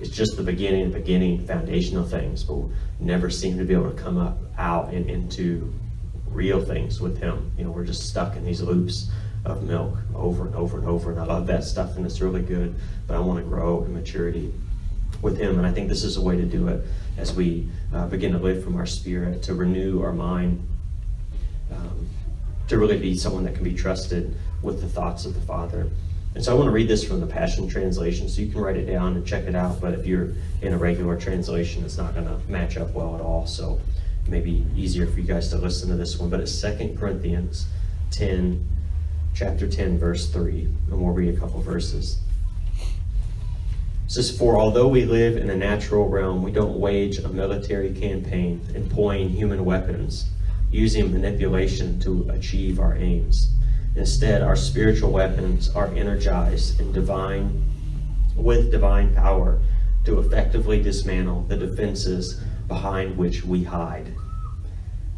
Speaker 2: it's just the beginning, beginning foundational things, but never seem to be able to come up out and into real things with him. You know, we're just stuck in these loops of milk over and over and over. And I love that stuff and it's really good, but I want to grow in maturity with him. And I think this is a way to do it as we uh, begin to live from our spirit, to renew our mind, um, to really be someone that can be trusted with the thoughts of the Father. And so I want to read this from the Passion Translation, so you can write it down and check it out. But if you're in a regular translation, it's not going to match up well at all. So it may be easier for you guys to listen to this one. But it's 2 Corinthians 10, chapter 10, verse 3. And we'll read a couple verses. It says, For although we live in a natural realm, we don't wage a military campaign employing human weapons, using manipulation to achieve our aims. Instead, our spiritual weapons are energized in divine, with divine power, to effectively dismantle the defenses behind which we hide.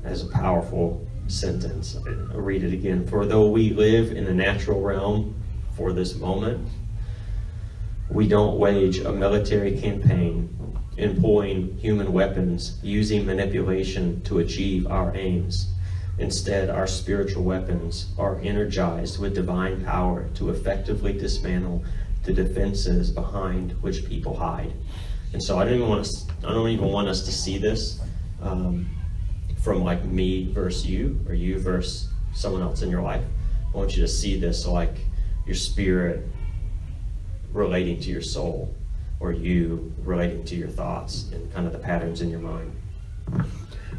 Speaker 2: Is a powerful sentence. I'll read it again. For though we live in the natural realm for this moment, we don't wage a military campaign employing human weapons, using manipulation to achieve our aims. Instead, our spiritual weapons are energized with divine power to effectively dismantle the defenses behind which people hide. And so I don't even want us, I don't even want us to see this um, from like me versus you or you versus someone else in your life. I want you to see this like your spirit relating to your soul or you relating to your thoughts and kind of the patterns in your mind.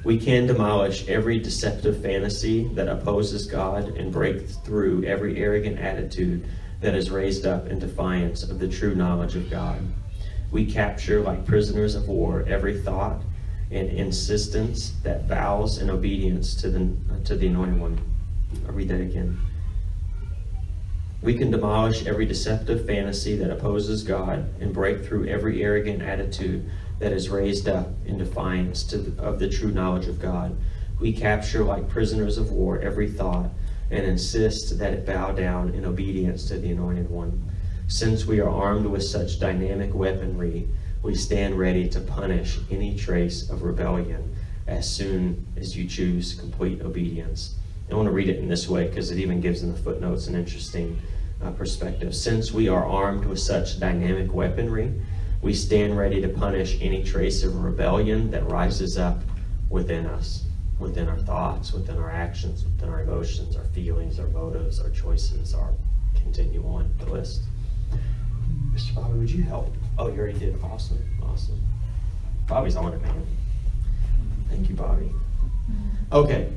Speaker 2: We can demolish every deceptive fantasy that opposes God and break through every arrogant attitude that is raised up in defiance of the true knowledge of God. We capture, like prisoners of war, every thought and insistence that bows in obedience to the, to the Anointed One. I'll read that again. We can demolish every deceptive fantasy that opposes God and break through every arrogant attitude that is raised up in defiance the, of the true knowledge of God. We capture, like prisoners of war, every thought and insist that it bow down in obedience to the Anointed One. Since we are armed with such dynamic weaponry, we stand ready to punish any trace of rebellion as soon as you choose complete obedience. I want to read it in this way because it even gives in the footnotes an interesting uh, perspective. Since we are armed with such dynamic weaponry, we stand ready to punish any trace of rebellion that rises up within us within our thoughts, within our actions, within our emotions, our feelings, our motives, our choices, our continue on the list. Mr. Bobby, would you help? Oh, you already did. Awesome. Awesome. Bobby's on it, man. Thank you, Bobby. Okay,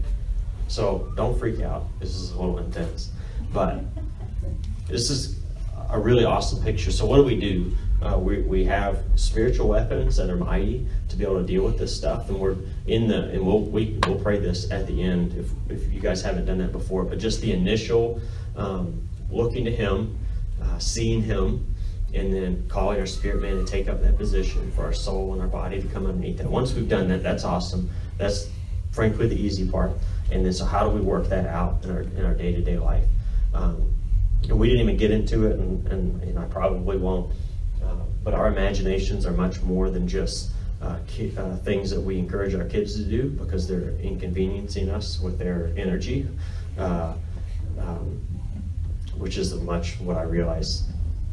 Speaker 2: so don't freak out. This is a little intense. But this is a really awesome picture. So, what do we do? Uh, we, we have spiritual weapons that are mighty to be able to deal with this stuff, and we're in the and we'll we, we'll pray this at the end if if you guys haven't done that before. But just the initial um, looking to Him, uh, seeing Him, and then calling our spirit man to take up that position for our soul and our body to come underneath that. Once we've done that, that's awesome. That's frankly the easy part. And then so how do we work that out in our in our day to day life? Um, and we didn't even get into it, and, and, and I probably won't but our imaginations are much more than just uh, ki- uh, things that we encourage our kids to do because they're inconveniencing us with their energy, uh, um, which is much what I realize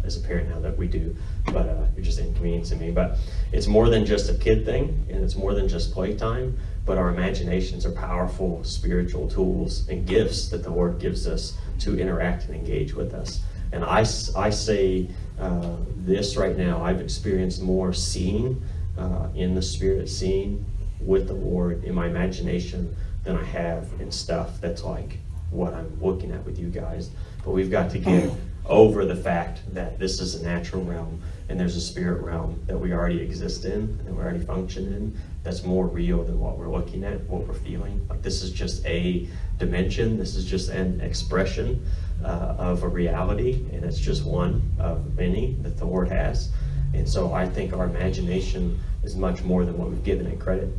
Speaker 2: as a parent now that we do, but uh, you're just inconveniencing me. But it's more than just a kid thing, and it's more than just playtime, but our imaginations are powerful spiritual tools and gifts that the Lord gives us to interact and engage with us. And I, I say uh, this right now, I've experienced more seeing uh, in the spirit, seeing with the Lord in my imagination than I have in stuff that's like what I'm looking at with you guys. But we've got to get over the fact that this is a natural realm and there's a spirit realm that we already exist in and we already function in that's more real than what we're looking at, what we're feeling. Like this is just a dimension, this is just an expression uh, of a reality, and it's just one of many that the Lord has. And so I think our imagination is much more than what we've given it credit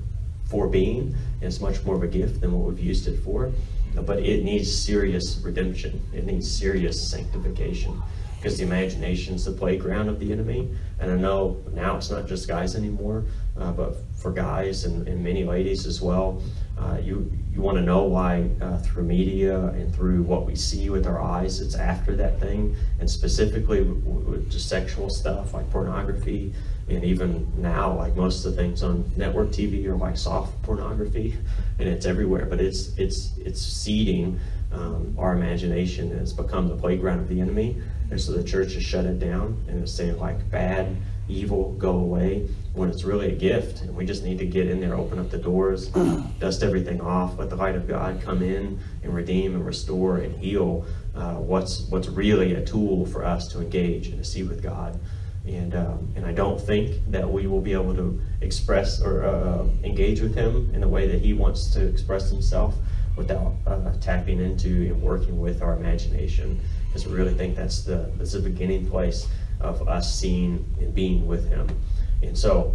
Speaker 2: for being. It's much more of a gift than what we've used it for. But it needs serious redemption. It needs serious sanctification because the imagination is the playground of the enemy. And I know now it's not just guys anymore, uh, but for guys and, and many ladies as well. Uh, you you want to know why uh, through media and through what we see with our eyes, it's after that thing, and specifically with just sexual stuff like pornography, and even now, like most of the things on network TV are like soft pornography, and it's everywhere. But it's it's it's seeding um, our imagination. And it's become the playground of the enemy, and so the church has shut it down and it's saying like bad evil go away when it's really a gift and we just need to get in there open up the doors dust everything off let the light of god come in and redeem and restore and heal uh, what's what's really a tool for us to engage and to see with god and um, and I don't think that we will be able to express or uh, engage with him in the way that he wants to express himself without uh, tapping into and working with our imagination because I really think that's the that's the beginning place of us seeing and being with Him. And so,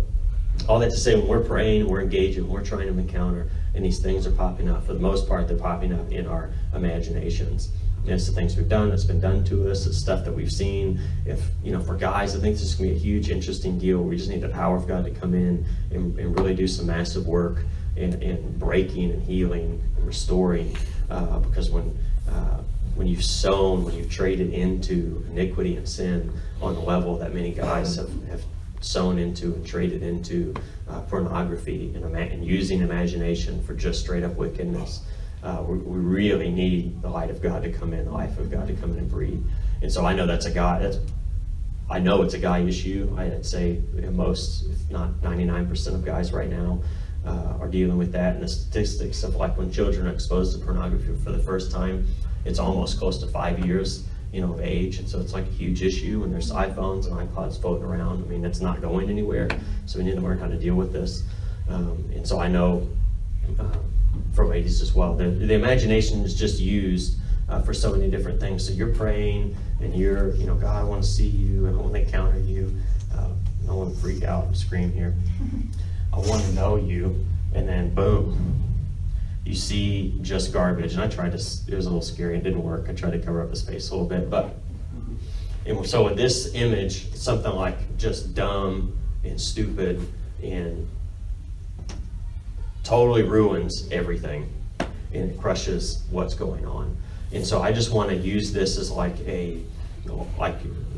Speaker 2: all that to say, when we're praying, we're engaging, we're trying to encounter, and these things are popping up. For the most part, they're popping up in our imaginations. And it's the things we've done, that's been done to us, it's stuff that we've seen. If, you know, for guys, I think this is going to be a huge, interesting deal. We just need the power of God to come in and, and really do some massive work in, in breaking and healing and restoring. Uh, because when, uh, when you've sown, when you've traded into iniquity and sin on the level that many guys have, have sown into and traded into uh, pornography and, and, using imagination for just straight up wickedness. Uh, we, we, really need the light of God to come in, the life of God to come in and breathe. And so I know that's a guy. I know it's a guy issue. I'd say most, if not 99% of guys right now uh, are dealing with that. And the statistics of like when children are exposed to pornography for the first time, it's almost close to five years you know, of age, and so it's like a huge issue. And there's iPhones and iPods floating around. I mean, it's not going anywhere. So we need to learn how to deal with this. Um, and so I know uh, for ladies as well, the, the imagination is just used uh, for so many different things. So you're praying and you're, you know, God, I want to see you and I want to encounter you. Uh, to freak out and scream here. I want to know you, and then boom, you see just garbage. And I tried to, it was a little scary, it didn't work. I tried to cover up his face a little bit, but, and so with this image, something like just dumb and stupid and totally ruins everything and it crushes what's going on. And so I just want to use this as like a, like,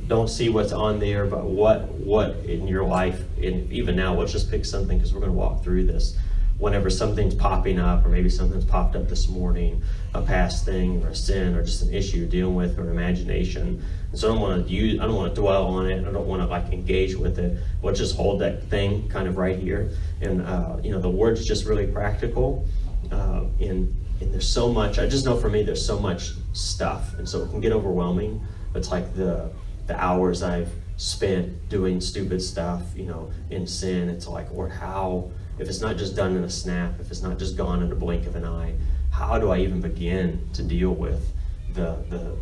Speaker 2: don't see what's on there, but what what in your life, and even now, let's just pick something because we're going to walk through this whenever something's popping up, or maybe something's popped up this morning, a past thing or a sin or just an issue you're dealing with or an imagination. And so I don't want to use, I don't want to dwell on it. I don't want to like engage with it. We'll just hold that thing kind of right here. And uh, you know, the word's just really practical. Uh, and, and there's so much. I just know for me, there's so much stuff, and so it can get overwhelming. It's like the the hours I've spent doing stupid stuff, you know, in sin. It's like, or how if it's not just done in a snap, if it's not just gone in a blink of an eye, how do I even begin to deal with the the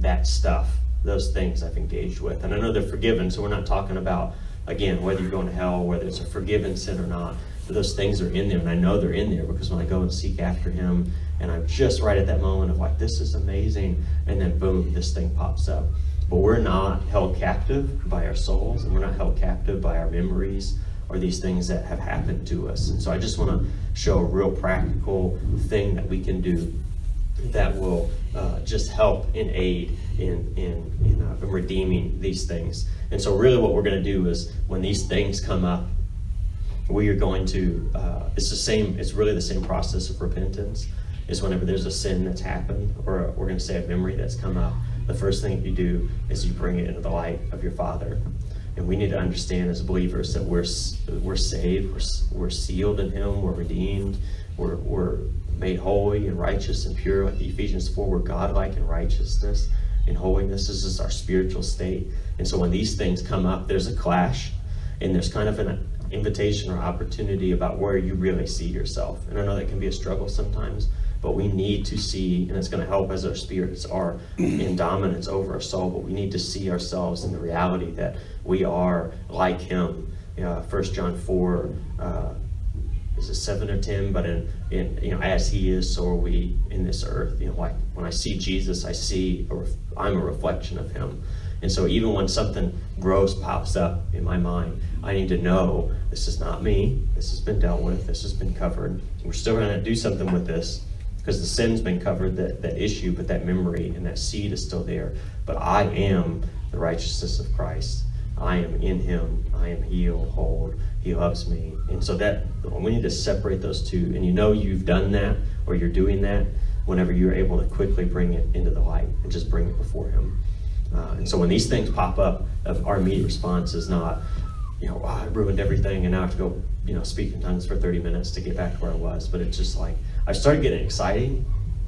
Speaker 2: that stuff, those things I've engaged with? And I know they're forgiven, so we're not talking about again whether you're going to hell, whether it's a forgiven sin or not. But those things are in there, and I know they're in there because when I go and seek after Him, and I'm just right at that moment of like, this is amazing, and then boom, this thing pops up. But we're not held captive by our souls, and we're not held captive by our memories are these things that have happened to us. And so I just want to show a real practical thing that we can do that will uh, just help and aid in, in, in, uh, redeeming these things. And so really what we're going to do is when these things come up, we are going to, uh, it's the same, it's really the same process of repentance is whenever there's a sin that's happened or we're going to say a memory that's come up, the first thing you do is you bring it into the light of your Father. And we need to understand as believers that we're, we're saved, we're, we're sealed in Him, we're redeemed, we're, we're made holy and righteous and pure. Like Ephesians 4, we're godlike in righteousness and holiness. This is our spiritual state. And so when these things come up, there's a clash and there's kind of an invitation or opportunity about where you really see yourself. And I know that can be a struggle sometimes, but we need to see, and it's going to help as our spirits are in dominance over our soul, but we need to see ourselves in the reality that we are like him. Uh, 1 John 4, uh, is it 7 or 10? But in, in, you know, as he is, so are we in this earth. You know, like when I see Jesus, I see, a ref- I'm a reflection of him. And so even when something gross pops up in my mind, I need to know this is not me. This has been dealt with. This has been covered. We're still going to do something with this because the sin's been covered, that, that issue, but that memory and that seed is still there. But I am the righteousness of Christ. I am in him. I am healed, whole. He loves me. And so that we need to separate those two. And you know you've done that or you're doing that whenever you're able to quickly bring it into the light and just bring it before him. Uh, and so when these things pop up, our immediate response is not, you know, oh, I ruined everything and now I have to go, you know, speak in tongues for 30 minutes to get back to where I was. But it's just like, I started getting excited,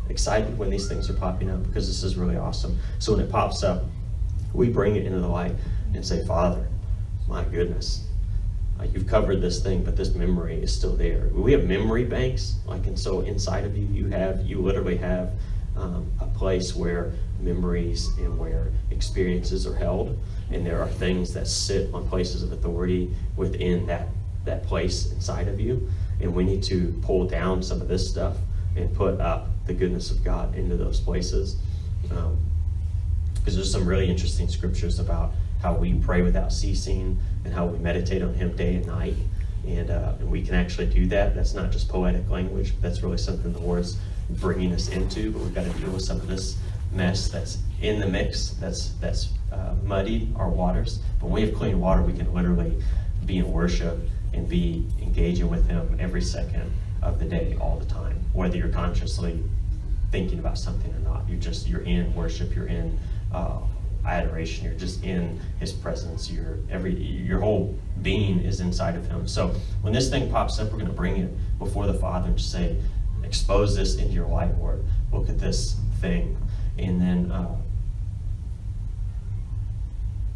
Speaker 2: excited when these things are popping up because this is really awesome. So when it pops up, we bring it into the light and say, Father, my goodness, uh, you've covered this thing, but this memory is still there. We have memory banks, like, and so inside of you, you have, you literally have um, a place where memories and where experiences are held. And there are things that sit on places of authority within that, that place inside of you. And we need to pull down some of this stuff and put up the goodness of God into those places. Because um, there's some really interesting scriptures about how we pray without ceasing and how we meditate on Him day and night. And, uh, and we can actually do that. That's not just poetic language, that's really something the Lord's bringing us into. But we've got to deal with some of this mess that's in the mix, that's that's uh, muddied our waters. But when we have clean water, we can literally be in worship and be engaging with Him every second of the day, all the time, whether you're consciously thinking about something or not. You're just you're in worship. You're in uh, adoration. You're just in His presence. Your every your whole being is inside of Him. So when this thing pops up, we're going to bring it before the Father and say, expose this into your life, Lord. Look at this thing, and then. Uh,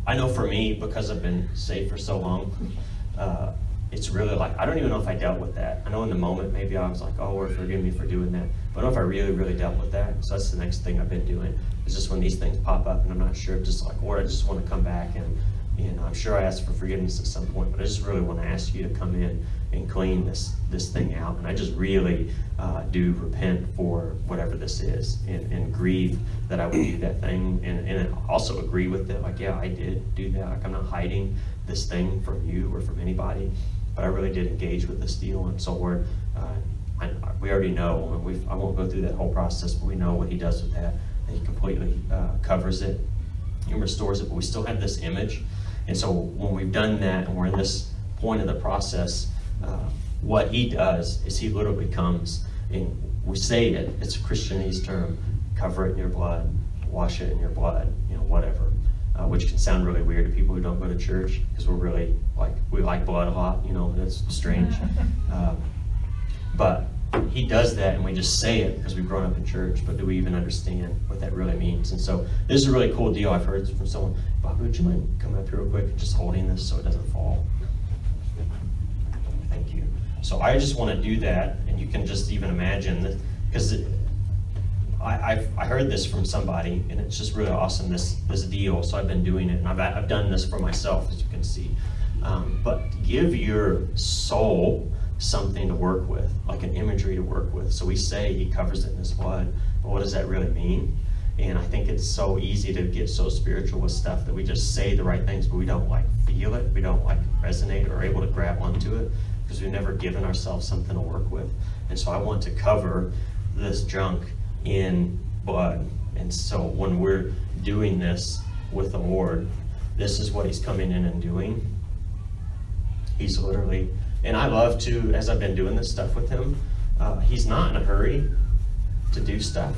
Speaker 2: I know for me, because I've been saved for so long, uh, it's really like I don't even know if I dealt with that. I know in the moment maybe I was like, "Oh, Lord, forgive me for doing that," but I don't know if I really, really dealt with that. So that's the next thing I've been doing. It's just when these things pop up and I'm not sure, just like, Lord, I just want to come back and you know, I'm sure I asked for forgiveness at some point, but I just really want to ask you to come in and clean this this thing out. And I just really uh, do repent for whatever this is and, and grieve that I would do that thing and, and also agree with it. Like, yeah, I did do that. Like, I'm not hiding this thing from you or from anybody, but I really did engage with this deal. And so we're, uh, we already know, we I won't go through that whole process, but we know what he does with that. He completely uh, covers it and restores it, but we still have this image and so when we've done that and we're in this point of the process, uh, what he does is he literally comes and we say it, it's a Christianese term, cover it in your blood, wash it in your blood, you know, whatever. Uh, which can sound really weird to people who don't go to church because we're really like we like blood a lot, you know. It's strange, um, but he does that and we just say it because we've grown up in church, but do we even understand what that really means? And so this is a really cool deal I've heard from someone. Bob, would you mind coming up here real quick and just holding this so it doesn't fall? Thank you. So I just want to do that, and you can just even imagine that, because I, I've, I heard this from somebody, and it's just really awesome, this, this deal. So I've been doing it, and I've, I've done this for myself, as you can see. Um, but give your soul something to work with, like an imagery to work with. So we say he covers it in his blood, but what does that really mean? And I think it's so easy to get so spiritual with stuff that we just say the right things, but we don't like feel it, we don't like resonate or able to grab onto it because we've never given ourselves something to work with. And so I want to cover this junk in blood. And so when we're doing this with the Lord, this is what He's coming in and doing. He's literally and I love to, as I've been doing this stuff with him, uh, he's not in a hurry to do stuff,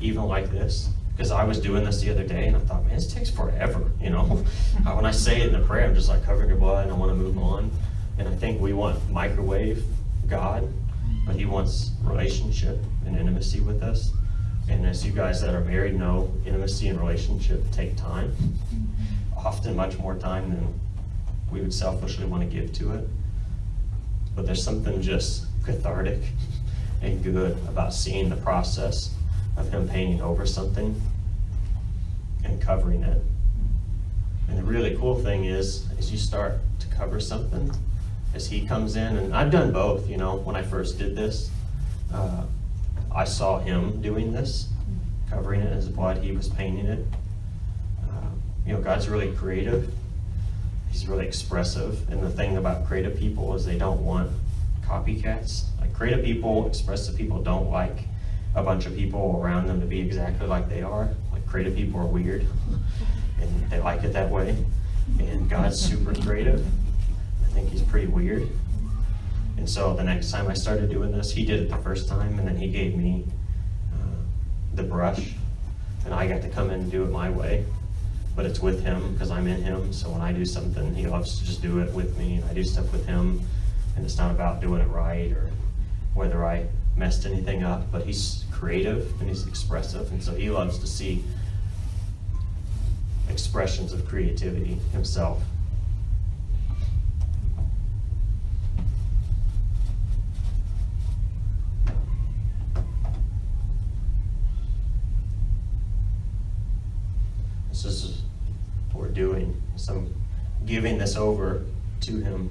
Speaker 2: even like this. Because I was doing this the other day and I thought, man, this takes forever, you know? when I say it in the prayer, I'm just like covering your blood and I want to move on. And I think we want microwave God, but he wants relationship and intimacy with us. And as you guys that are married know, intimacy and relationship take time, often much more time than we would selfishly want to give to it. But there's something just cathartic and good about seeing the process of him painting over something and covering it. And the really cool thing is, as you start to cover something, as he comes in, and I've done both, you know, when I first did this, uh, I saw him doing this, covering it his blood, he was painting it. Uh, you know, God's really creative he's really expressive. And the thing about creative people is they don't want copycats. Like creative people, expressive people don't like a bunch of people around them to be exactly like they are. Like creative people are weird, and they like it that way. And God's super creative. Think he's pretty weird. And so the next time I started doing this, he did it the first time, and then he gave me uh, the brush, and I got to come in and do it my way but it's with him because I'm in him. So when I do something, he loves to just do it with me, and I do stuff with him. And it's not about doing it right or whether I messed anything up, but he's creative and he's expressive, and so he loves to see expressions of creativity himself. this is what we're doing. So giving this over to him,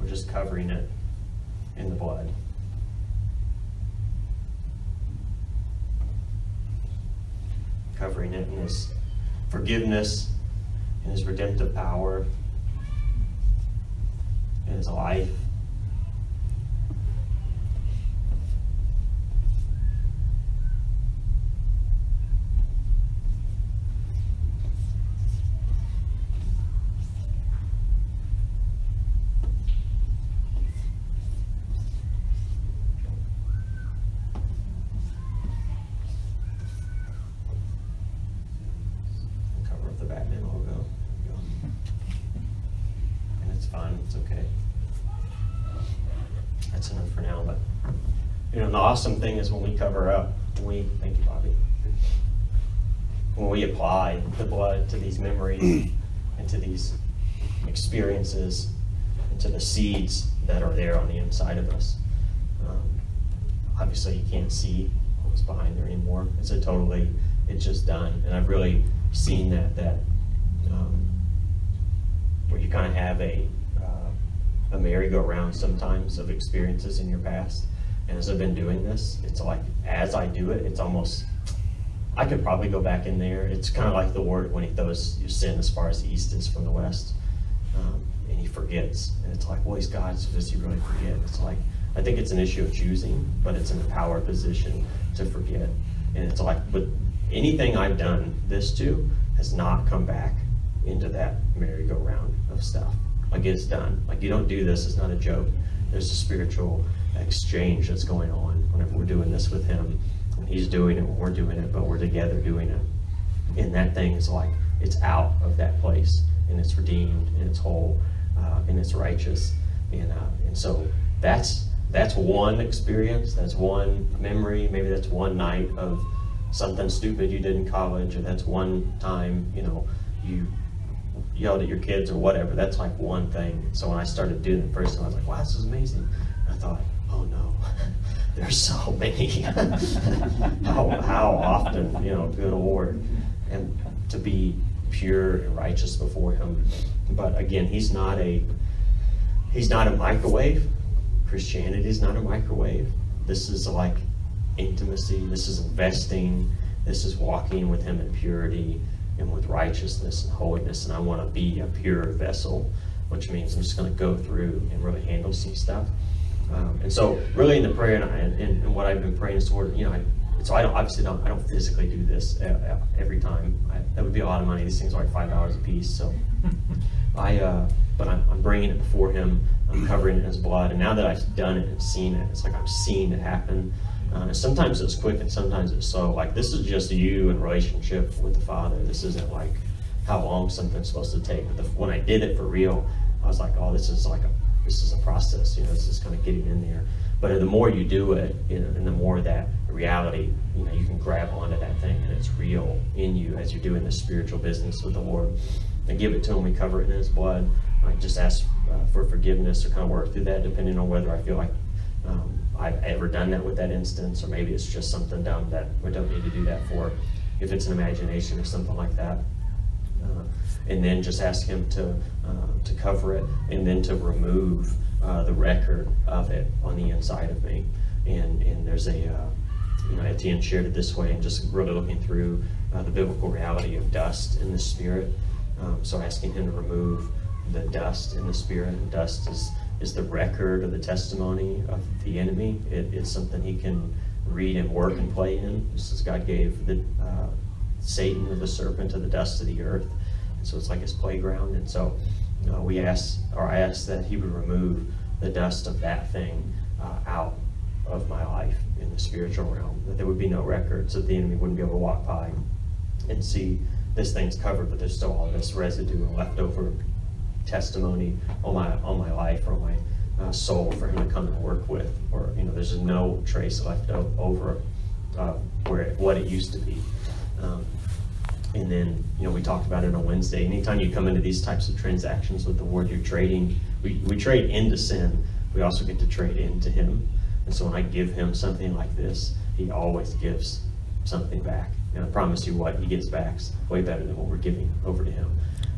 Speaker 2: we're just covering it in the blood. Covering it in his forgiveness, in his redemptive power, in his life. cover of the Batman logo. There we go. And it's fine, it's okay. That's enough for now, but, you know, the awesome thing is when we cover up, when we, thank you, Bobby. When we apply the blood to these memories and to these experiences and to the seeds that are there on the inside of us. um, Obviously, you can't see what's behind there anymore. It's a totally, it's just done. And I've really seen that, that, um, where you kind of have a, uh, a merry-go-round sometimes of experiences in your past. As I've been doing this, it's like, as I do it, it's almost, I could probably go back in there. It's kind of like the word when he throws your sin as far as the east is from the west. Um, and he forgets. And it's like, well, he's God, so does he really forget? It's like, I think it's an issue of choosing, but it's in a power position to forget. And it's like, but anything I've done this to has not come back into that merry-go-round of stuff. Like it's done. Like you don't do this, it's not a joke. There's a spiritual exchange that's going on whenever we're doing this with him. When he's doing it, when we're doing it, but we're together doing it. And that thing is like, it's out of that place and it's redeemed and it's whole uh, and it's righteous. And, uh, and so that's, that's one experience, that's one memory, maybe that's one night of something stupid you did in college, or that's one time, you know, you yelled at your kids or whatever. That's like one thing. So when I started doing it first time, I was like, wow, this is amazing. And I thought, oh no, there's so many. how, how often, you know, good Lord. And to be pure and righteous before him. But again, he's not a he's not a microwave. Christianity is not a microwave. This is like intimacy. This is investing. This is walking with him in purity and with righteousness and holiness. And I want to be a pure vessel, which means I'm just going to go through and really handle some stuff. Um, and so, really, in the prayer and, I, and, and what I've been praying is toward, you know, I, so I don't obviously don't I don't physically do this uh, uh, every time. I, that would be a lot of money. These things are like five dollars a piece. So I, uh, but I'm, I'm bringing it before Him. I'm covering it in His blood. And now that I've done it and seen it, it's like I'm seeing it happen. Uh, and sometimes it's quick and sometimes it's slow. Like this is just you in relationship with the Father. This isn't like how long something's supposed to take. But the, when I did it for real, I was like, oh, this is like a this is a process. You know, this is kind of getting in there. But the more you do it, you know, and the more that reality, you know, you can grab onto that thing and it's real in you as you're doing this spiritual business with the Lord. And give it to Him. We cover it in His blood. I just ask uh, for forgiveness or kind of work through that, depending on whether I feel like um, I've ever done that with that instance, or maybe it's just something dumb that we don't need to do that for. If it's an imagination or something like that. Uh, and then just ask him to uh, to cover it, and then to remove uh, the record of it on the inside of me. And and there's a uh, you know Etienne shared it this way, and just really looking through uh, the biblical reality of dust in the spirit. Um, so asking him to remove the dust in the spirit. And dust is is the record of the testimony of the enemy. It, it's something he can read and work and play in. Just as God gave the uh, Satan or the serpent to the dust of the earth. And so it's like his playground. And so uh, we ask, or I ask that he would remove the dust of that thing uh, out of my life in the spiritual realm. That there would be no records, that the enemy wouldn't be able to walk by and see this thing's covered, but there's still all this residue and leftover testimony on my on my life or my uh, soul for him to come and work with, or you know, there's no trace left over uh, where it, what it used to be. Um, and then, you know, we talked about it on Wednesday. Anytime you come into these types of transactions with the Lord, you're trading. We, we trade into sin. We also get to trade into Him. And so when I give Him something like this, He always gives something back. And I promise you what, he gives back way better than what we're giving over to him.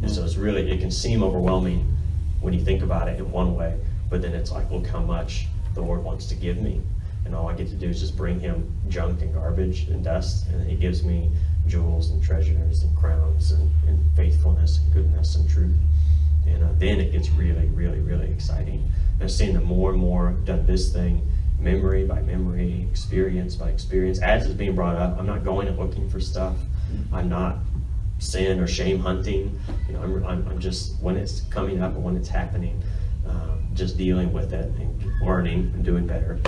Speaker 2: And so it's really, it can seem overwhelming when you think about it in one way, but then it's like, look how much the Lord wants to give me. And all I get to do is just bring him junk and garbage and dust, and he gives me jewels and treasures and crowns and, and faithfulness and goodness and truth. And uh, then it gets really, really, really exciting. I've seen the more and more done this thing, memory by memory, experience by experience. As it's being brought up, I'm not going and looking for stuff. I'm not sin or shame hunting. You know, I'm, I'm, I'm just when it's coming up and when it's happening, uh, just dealing with it and learning and doing better.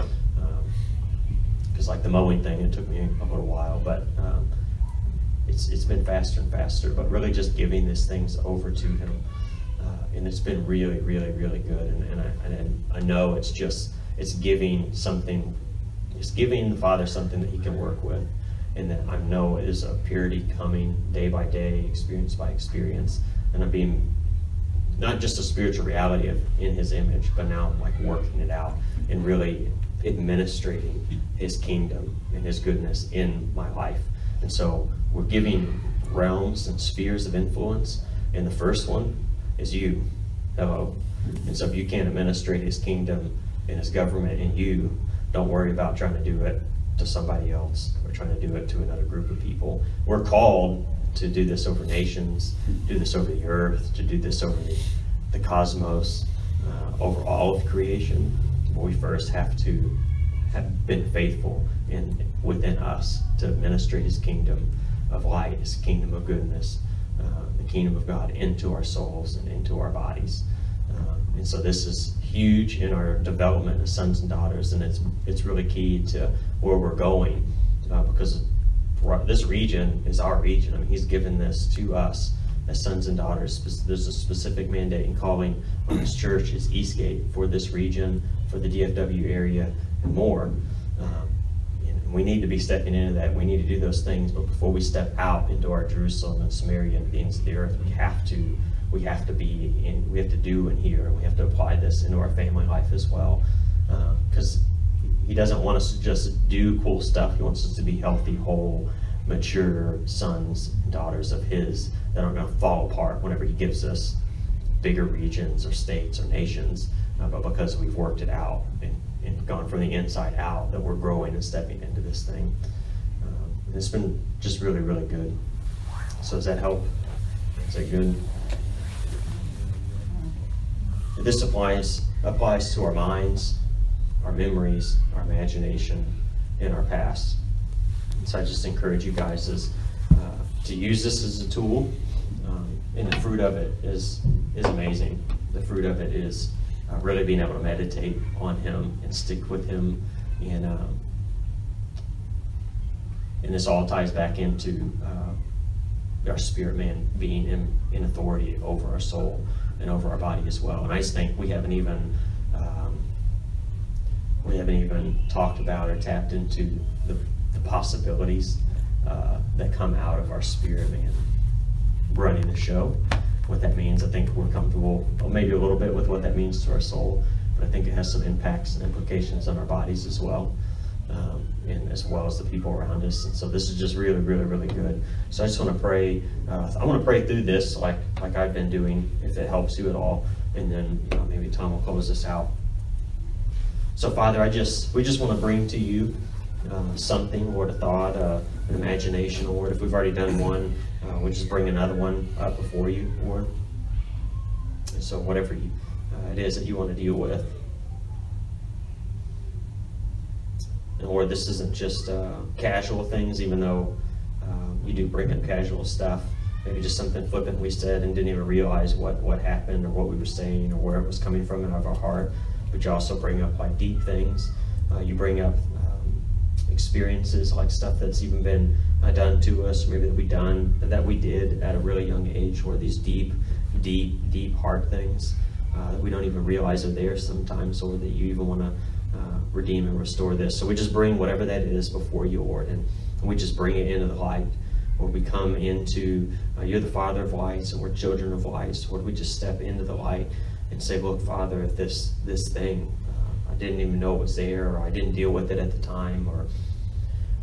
Speaker 2: Because um, like the mowing thing, it took me a little while, but um, it's it's been faster and faster. But really, just giving these things over to Him uh, and it's been really, really, really good. And, and, I, and I know it's just it's giving something, it's giving the Father something that He can work with, and that I know is a purity coming day by day, experience by experience, and I'm being not just a spiritual reality of in His image, but now I'm like working it out and really administrating His kingdom and His goodness in my life. And so we're giving realms and spheres of influence. And the first one is you. Hello. And so if you can't administrate his kingdom and his government and you, don't worry about trying to do it to somebody else or trying to do it to another group of people. We're called to do this over nations, do this over the earth, to do this over the, the cosmos, uh, over all of creation. But we first have to have been faithful in within us to administrate his kingdom of light, his kingdom of goodness, the kingdom of God into our souls and into our bodies. Um, and so this is huge in our development as sons and daughters, and it's it's really key to where we're going uh, because this region is our region. I mean, He's given this to us as sons and daughters. There's a specific mandate and calling on this church is Eastgate for this region, for the DFW area, and more. Um, we need to be stepping into that. We need to do those things, but before we step out into our Jerusalem and Samaria and the ends of the earth, we have to we have to be in we have to do and we have to apply this into our family life as well. Because uh, he doesn't want us to just do cool stuff. He wants us to be healthy whole mature sons and daughters of his that aren't going to fall apart whenever he gives us bigger regions or states or nations. Uh, but because we've worked it out and and gone from the inside out that we're growing and stepping into this thing. Um, it's been just really, really good. So does that help? Is that good? This applies applies to our minds, our memories, our imagination, and our past. So I just encourage you guys is, uh, to use this as a tool, um, and the fruit of it is is amazing. The fruit of it is uh, really being able to meditate on Him and stick with Him. And, um, and this all ties back into uh, our spirit man being in, in authority over our soul and over our body as well. And I just think we haven't even um, we haven't even talked about or tapped into the, the possibilities uh, that come out of our spirit man running the show what that means. I think we're comfortable maybe a little bit with what that means to our soul, but I think it has some impacts and implications on our bodies as well, um, and as well as the people around us. And so this is just really, really, really good. So I just want to pray. Uh, I want to pray through this like like I've been doing, if it helps you at all, and then you know, maybe Tom will close this out. So Father, I just we just want to bring to you. Uh, something, or a thought, uh, an imagination, or if we've already done one, uh, we just bring another one up before you, Lord. And so whatever you, uh, it is that you want to deal with. And Lord, this isn't just uh, casual things, even though you do bring up casual stuff. Maybe just something flippant we said and didn't even realize what, what happened or what we were saying or where it was coming from out of our heart. But you also bring up like deep things. Uh, you bring up experiences, like stuff that's even been uh, done to us, maybe that we done that we did at a really young age, or these deep, deep, deep heart things uh, that we don't even realize are there sometimes, or that you even want to uh, redeem and restore this. So we just bring whatever that is before you, Lord, and, we just bring it into the light. Or we come into, uh, you're the Father of lights, and we're children of lights. Or we just step into the light and say, look, Father, if this this thing I didn't even know it was there, or I didn't deal with it at the time, or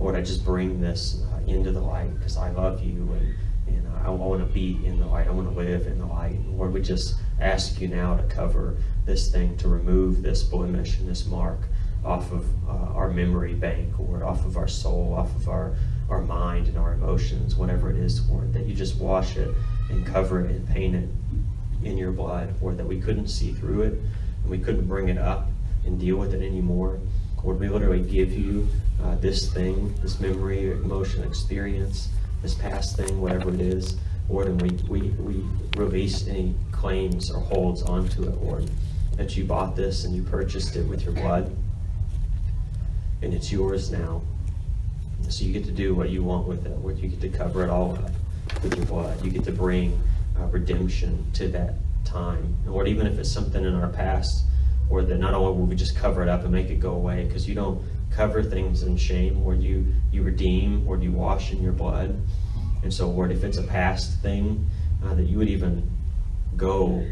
Speaker 2: Lord, I just bring this uh, into the light because I love you and, and I want to be in the light. I want to live in the light. Lord, we just ask you now to cover this thing, to remove this blemish and this mark off of uh, our memory bank, Lord, off of our soul, off of our, our mind and our emotions, whatever it is, Lord, that you just wash it and cover it and paint it in your blood, Lord, that we couldn't see through it and we couldn't bring it up and deal with it anymore. Lord, we literally give you uh, this thing, this memory, emotion, experience, this past thing, whatever it is, Lord, and we, we, we release any claims or holds onto it, Lord, that you bought this and you purchased it with your blood, and it's yours now. So you get to do what you want with it, Lord. You get to cover it all up with your blood. You get to bring uh, redemption to that time. And Lord, even if it's something in our past, or that not only will we just cover it up and make it go away, because you don't cover things in shame, or you you redeem, or you wash in your blood. And so, Lord, if it's a past thing, uh, that you would even go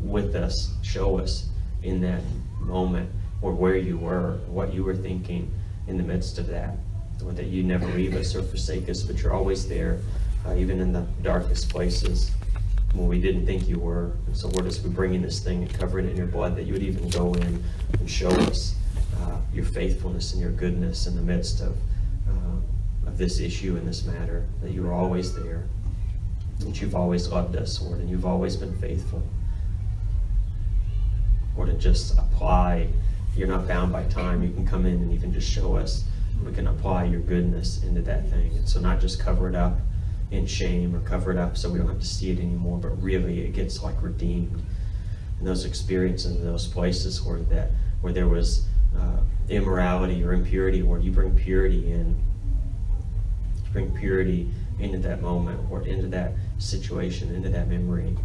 Speaker 2: with us, show us in that moment, or where you were, what you were thinking in the midst of that, or that you never leave us or forsake us, but you're always there, uh, even in the darkest places when we didn't think you were. And so, we bring in this thing and cover it in your blood, that you would even go in and show us uh, your faithfulness and your goodness in the midst of, uh, of this issue and this matter, that you are always there, that you've always loved us, Lord, and you've always been faithful. Lord, and just apply. You're not bound by time. You can come in and you can just show us. We can apply your goodness into that thing. And so, not just cover it up in shame or cover it up so we don't have to see it anymore, but really it gets like redeemed. And those experiences in those places where that where there was uh, immorality or impurity, where you bring purity in, bring purity into that moment or into that situation, into that memory,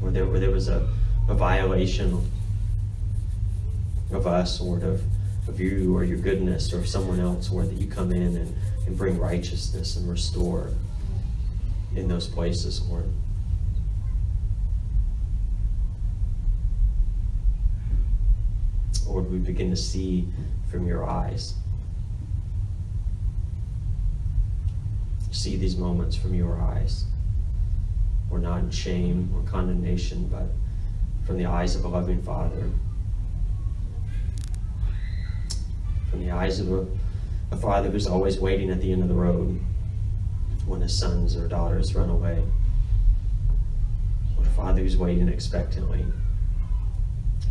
Speaker 2: where there where there was a, a violation of us or of of you or your goodness or someone else, or that you come in and and bring righteousness and restore in those places, Lord. Lord, we begin to see from your eyes. See these moments from your eyes. We're not in shame or condemnation, but from the eyes of a loving Father, from the eyes of a a father who's always waiting at the end of the road when his sons or daughters run away. Or a father who's waiting expectantly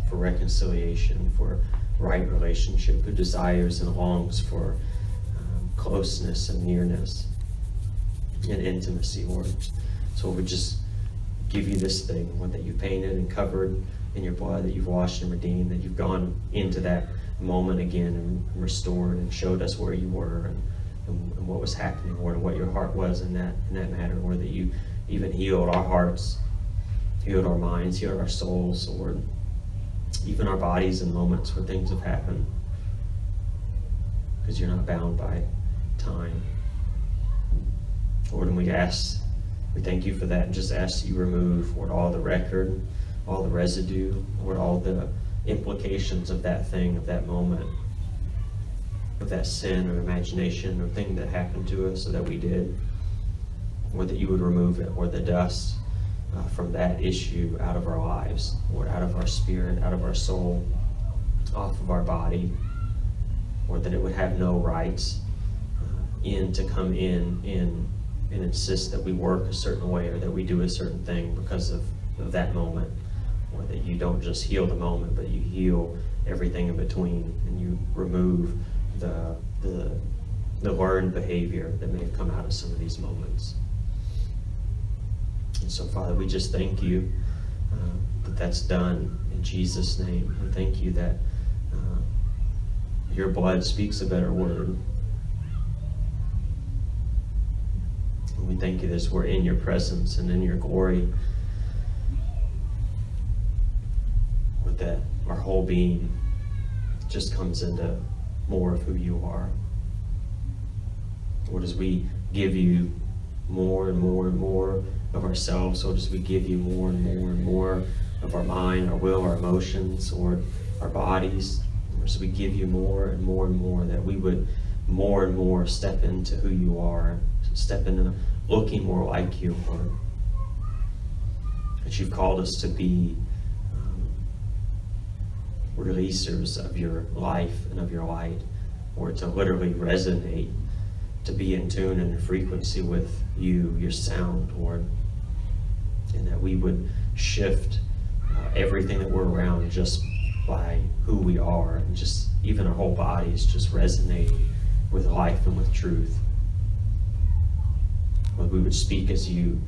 Speaker 2: for reconciliation, for right relationship, who desires and longs for um, closeness and nearness and intimacy, Lord. So we just give you this thing, one that you've painted and covered in your blood, that you've washed and redeemed, that you've gone into that moment again and restored and showed us where you were and, and, and, what was happening, and what your heart was in that in that matter, Lord, that you even healed our hearts, healed our minds, healed our souls, Lord, even our bodies in moments where things have happened. Because you're not bound by time. Lord, and we ask, we thank you for that and just ask you remove, Lord, all the record, all the residue, Lord, all the implications of that thing, of that moment, of that sin or imagination or thing that happened to us or that we did, or that you would remove it, or the dust uh, from that issue out of our lives, or out of our spirit, out of our soul, off of our body, or that it would have no rights uh, in to come in in and insist that we work a certain way or that we do a certain thing because of, of that moment or that you don't just heal the moment, but you heal everything in between, and you remove the the the learned behavior that may have come out of some of these moments. And so, Father, we just thank you uh, that that's done in Jesus' name. And thank you that uh, your blood speaks a better word. And we thank you that we're in your presence and in your glory. That our whole being just comes into more of who you are. Lord, as we give you more and more and more of ourselves, Lord, as we give you more and more and more of our mind, our will, our emotions, or our bodies, Lord, as we give you more and more and more, that we would more and more step into who you are, step into looking more like you, Lord. That you've called us to be releasers of your life and of your light, or to literally resonate, to be in tune and in frequency with you, your sound, Lord. And that we would shift uh, everything that we're around just by who we are, and just even our whole bodies just resonating with life and with truth. Lord, we would speak as you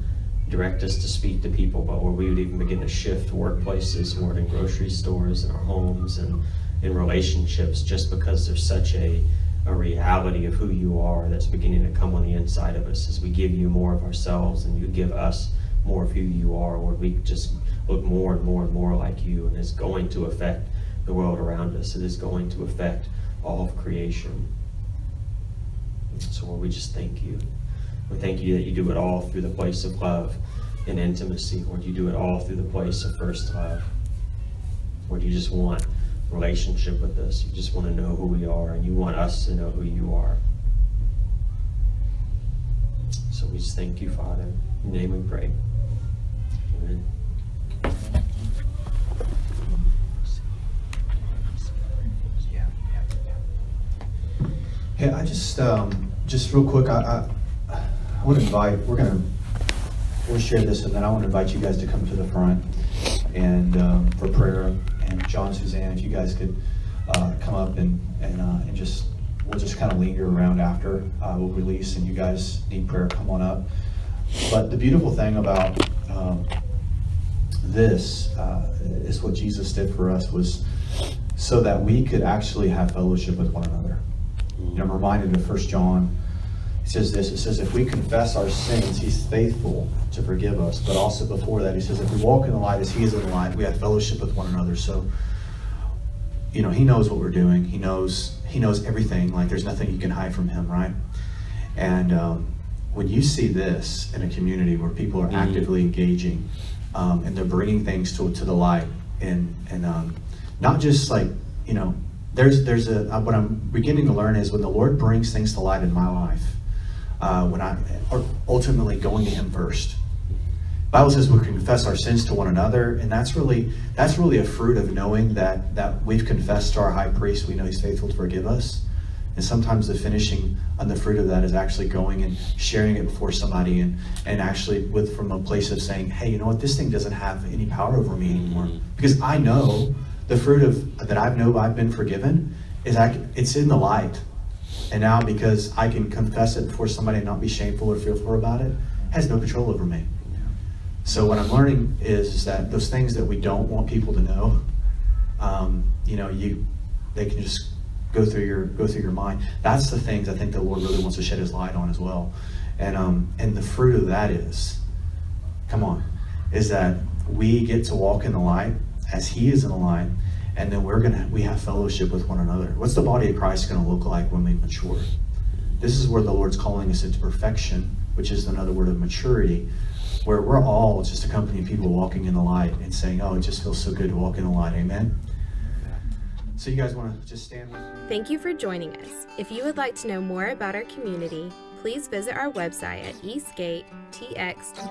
Speaker 2: direct us to speak to people, but where we would even begin to shift workplaces, Lord, in grocery stores, and our homes, and in relationships, just because there's such a, a reality of who you are that's beginning to come on the inside of us as we give you more of ourselves and you give us more of who you are, Lord. We just look more and more and more like you, and it's going to affect the world around us. It is going to affect all of creation. So, Lord, we just thank you. We thank you that you do it all through the place of love and intimacy. Lord, you do it all through the place of first love. Lord, you just want relationship with us. You just want to know who we are, and you want us to know who you are. So we just thank you, Father. In your name we pray. Amen.
Speaker 4: Hey, I just, um, just real quick, I, I, I to invite, we're gonna, we'll share this, and then I want to invite you guys to come to the front and, um, for prayer. And John, Suzanne, if you guys could, uh, come up and, and, uh, and just, we'll just kind of linger around after, uh, we'll release, and you guys need prayer, come on up. But the beautiful thing about, um, this, uh, is what Jesus did for us was so that we could actually have fellowship with one another. You I'm reminded of First John. It says this. It says, if we confess our sins, He's faithful to forgive us. But also before that, He says, if we walk in the light as He is in the light, we have fellowship with one another. So, you know, He knows what we're doing. He knows He knows everything. Like there's nothing you can hide from Him, right? And um, when you see this in a community where people are
Speaker 2: Mhm.
Speaker 4: actively engaging um, and they're bringing things to to the light, and and um, not just like you know there's there's a what I'm beginning to learn is when the Lord brings things to light in my life, uh, when I ultimately going to Him first. Bible says we confess our sins to one another, and that's really that's really a fruit of knowing that that we've confessed to our high priest. We know He's faithful to forgive us, and sometimes the finishing on the fruit of that is actually going and sharing it before somebody, and and actually with from a place of saying, hey, you know what, this thing doesn't have any power over me anymore because I know the fruit of that I know I've been forgiven is I, it's in the light. And now because I can confess it before somebody and not be shameful or fearful about it, has no control over me. So what I'm learning is, that those things that we don't want people to know, um, you know, you they can just go through your go through your mind. That's the things I think the Lord really wants to shed His light on as well. And um, and the fruit of that is, come on, is that we get to walk in the light as He is in the light, and then we're gonna we have fellowship with one another. What's the body of Christ to look like when we mature? This is where the Lord's calling us into perfection, which is another word of maturity, where we're all just a company of people walking in the light and saying, "Oh, it just feels so good to walk in the light." Amen. So you guys want to just stand with me?
Speaker 1: Thank you for joining us. If you would like to know more about our community, please visit our website at eastgatetx.org.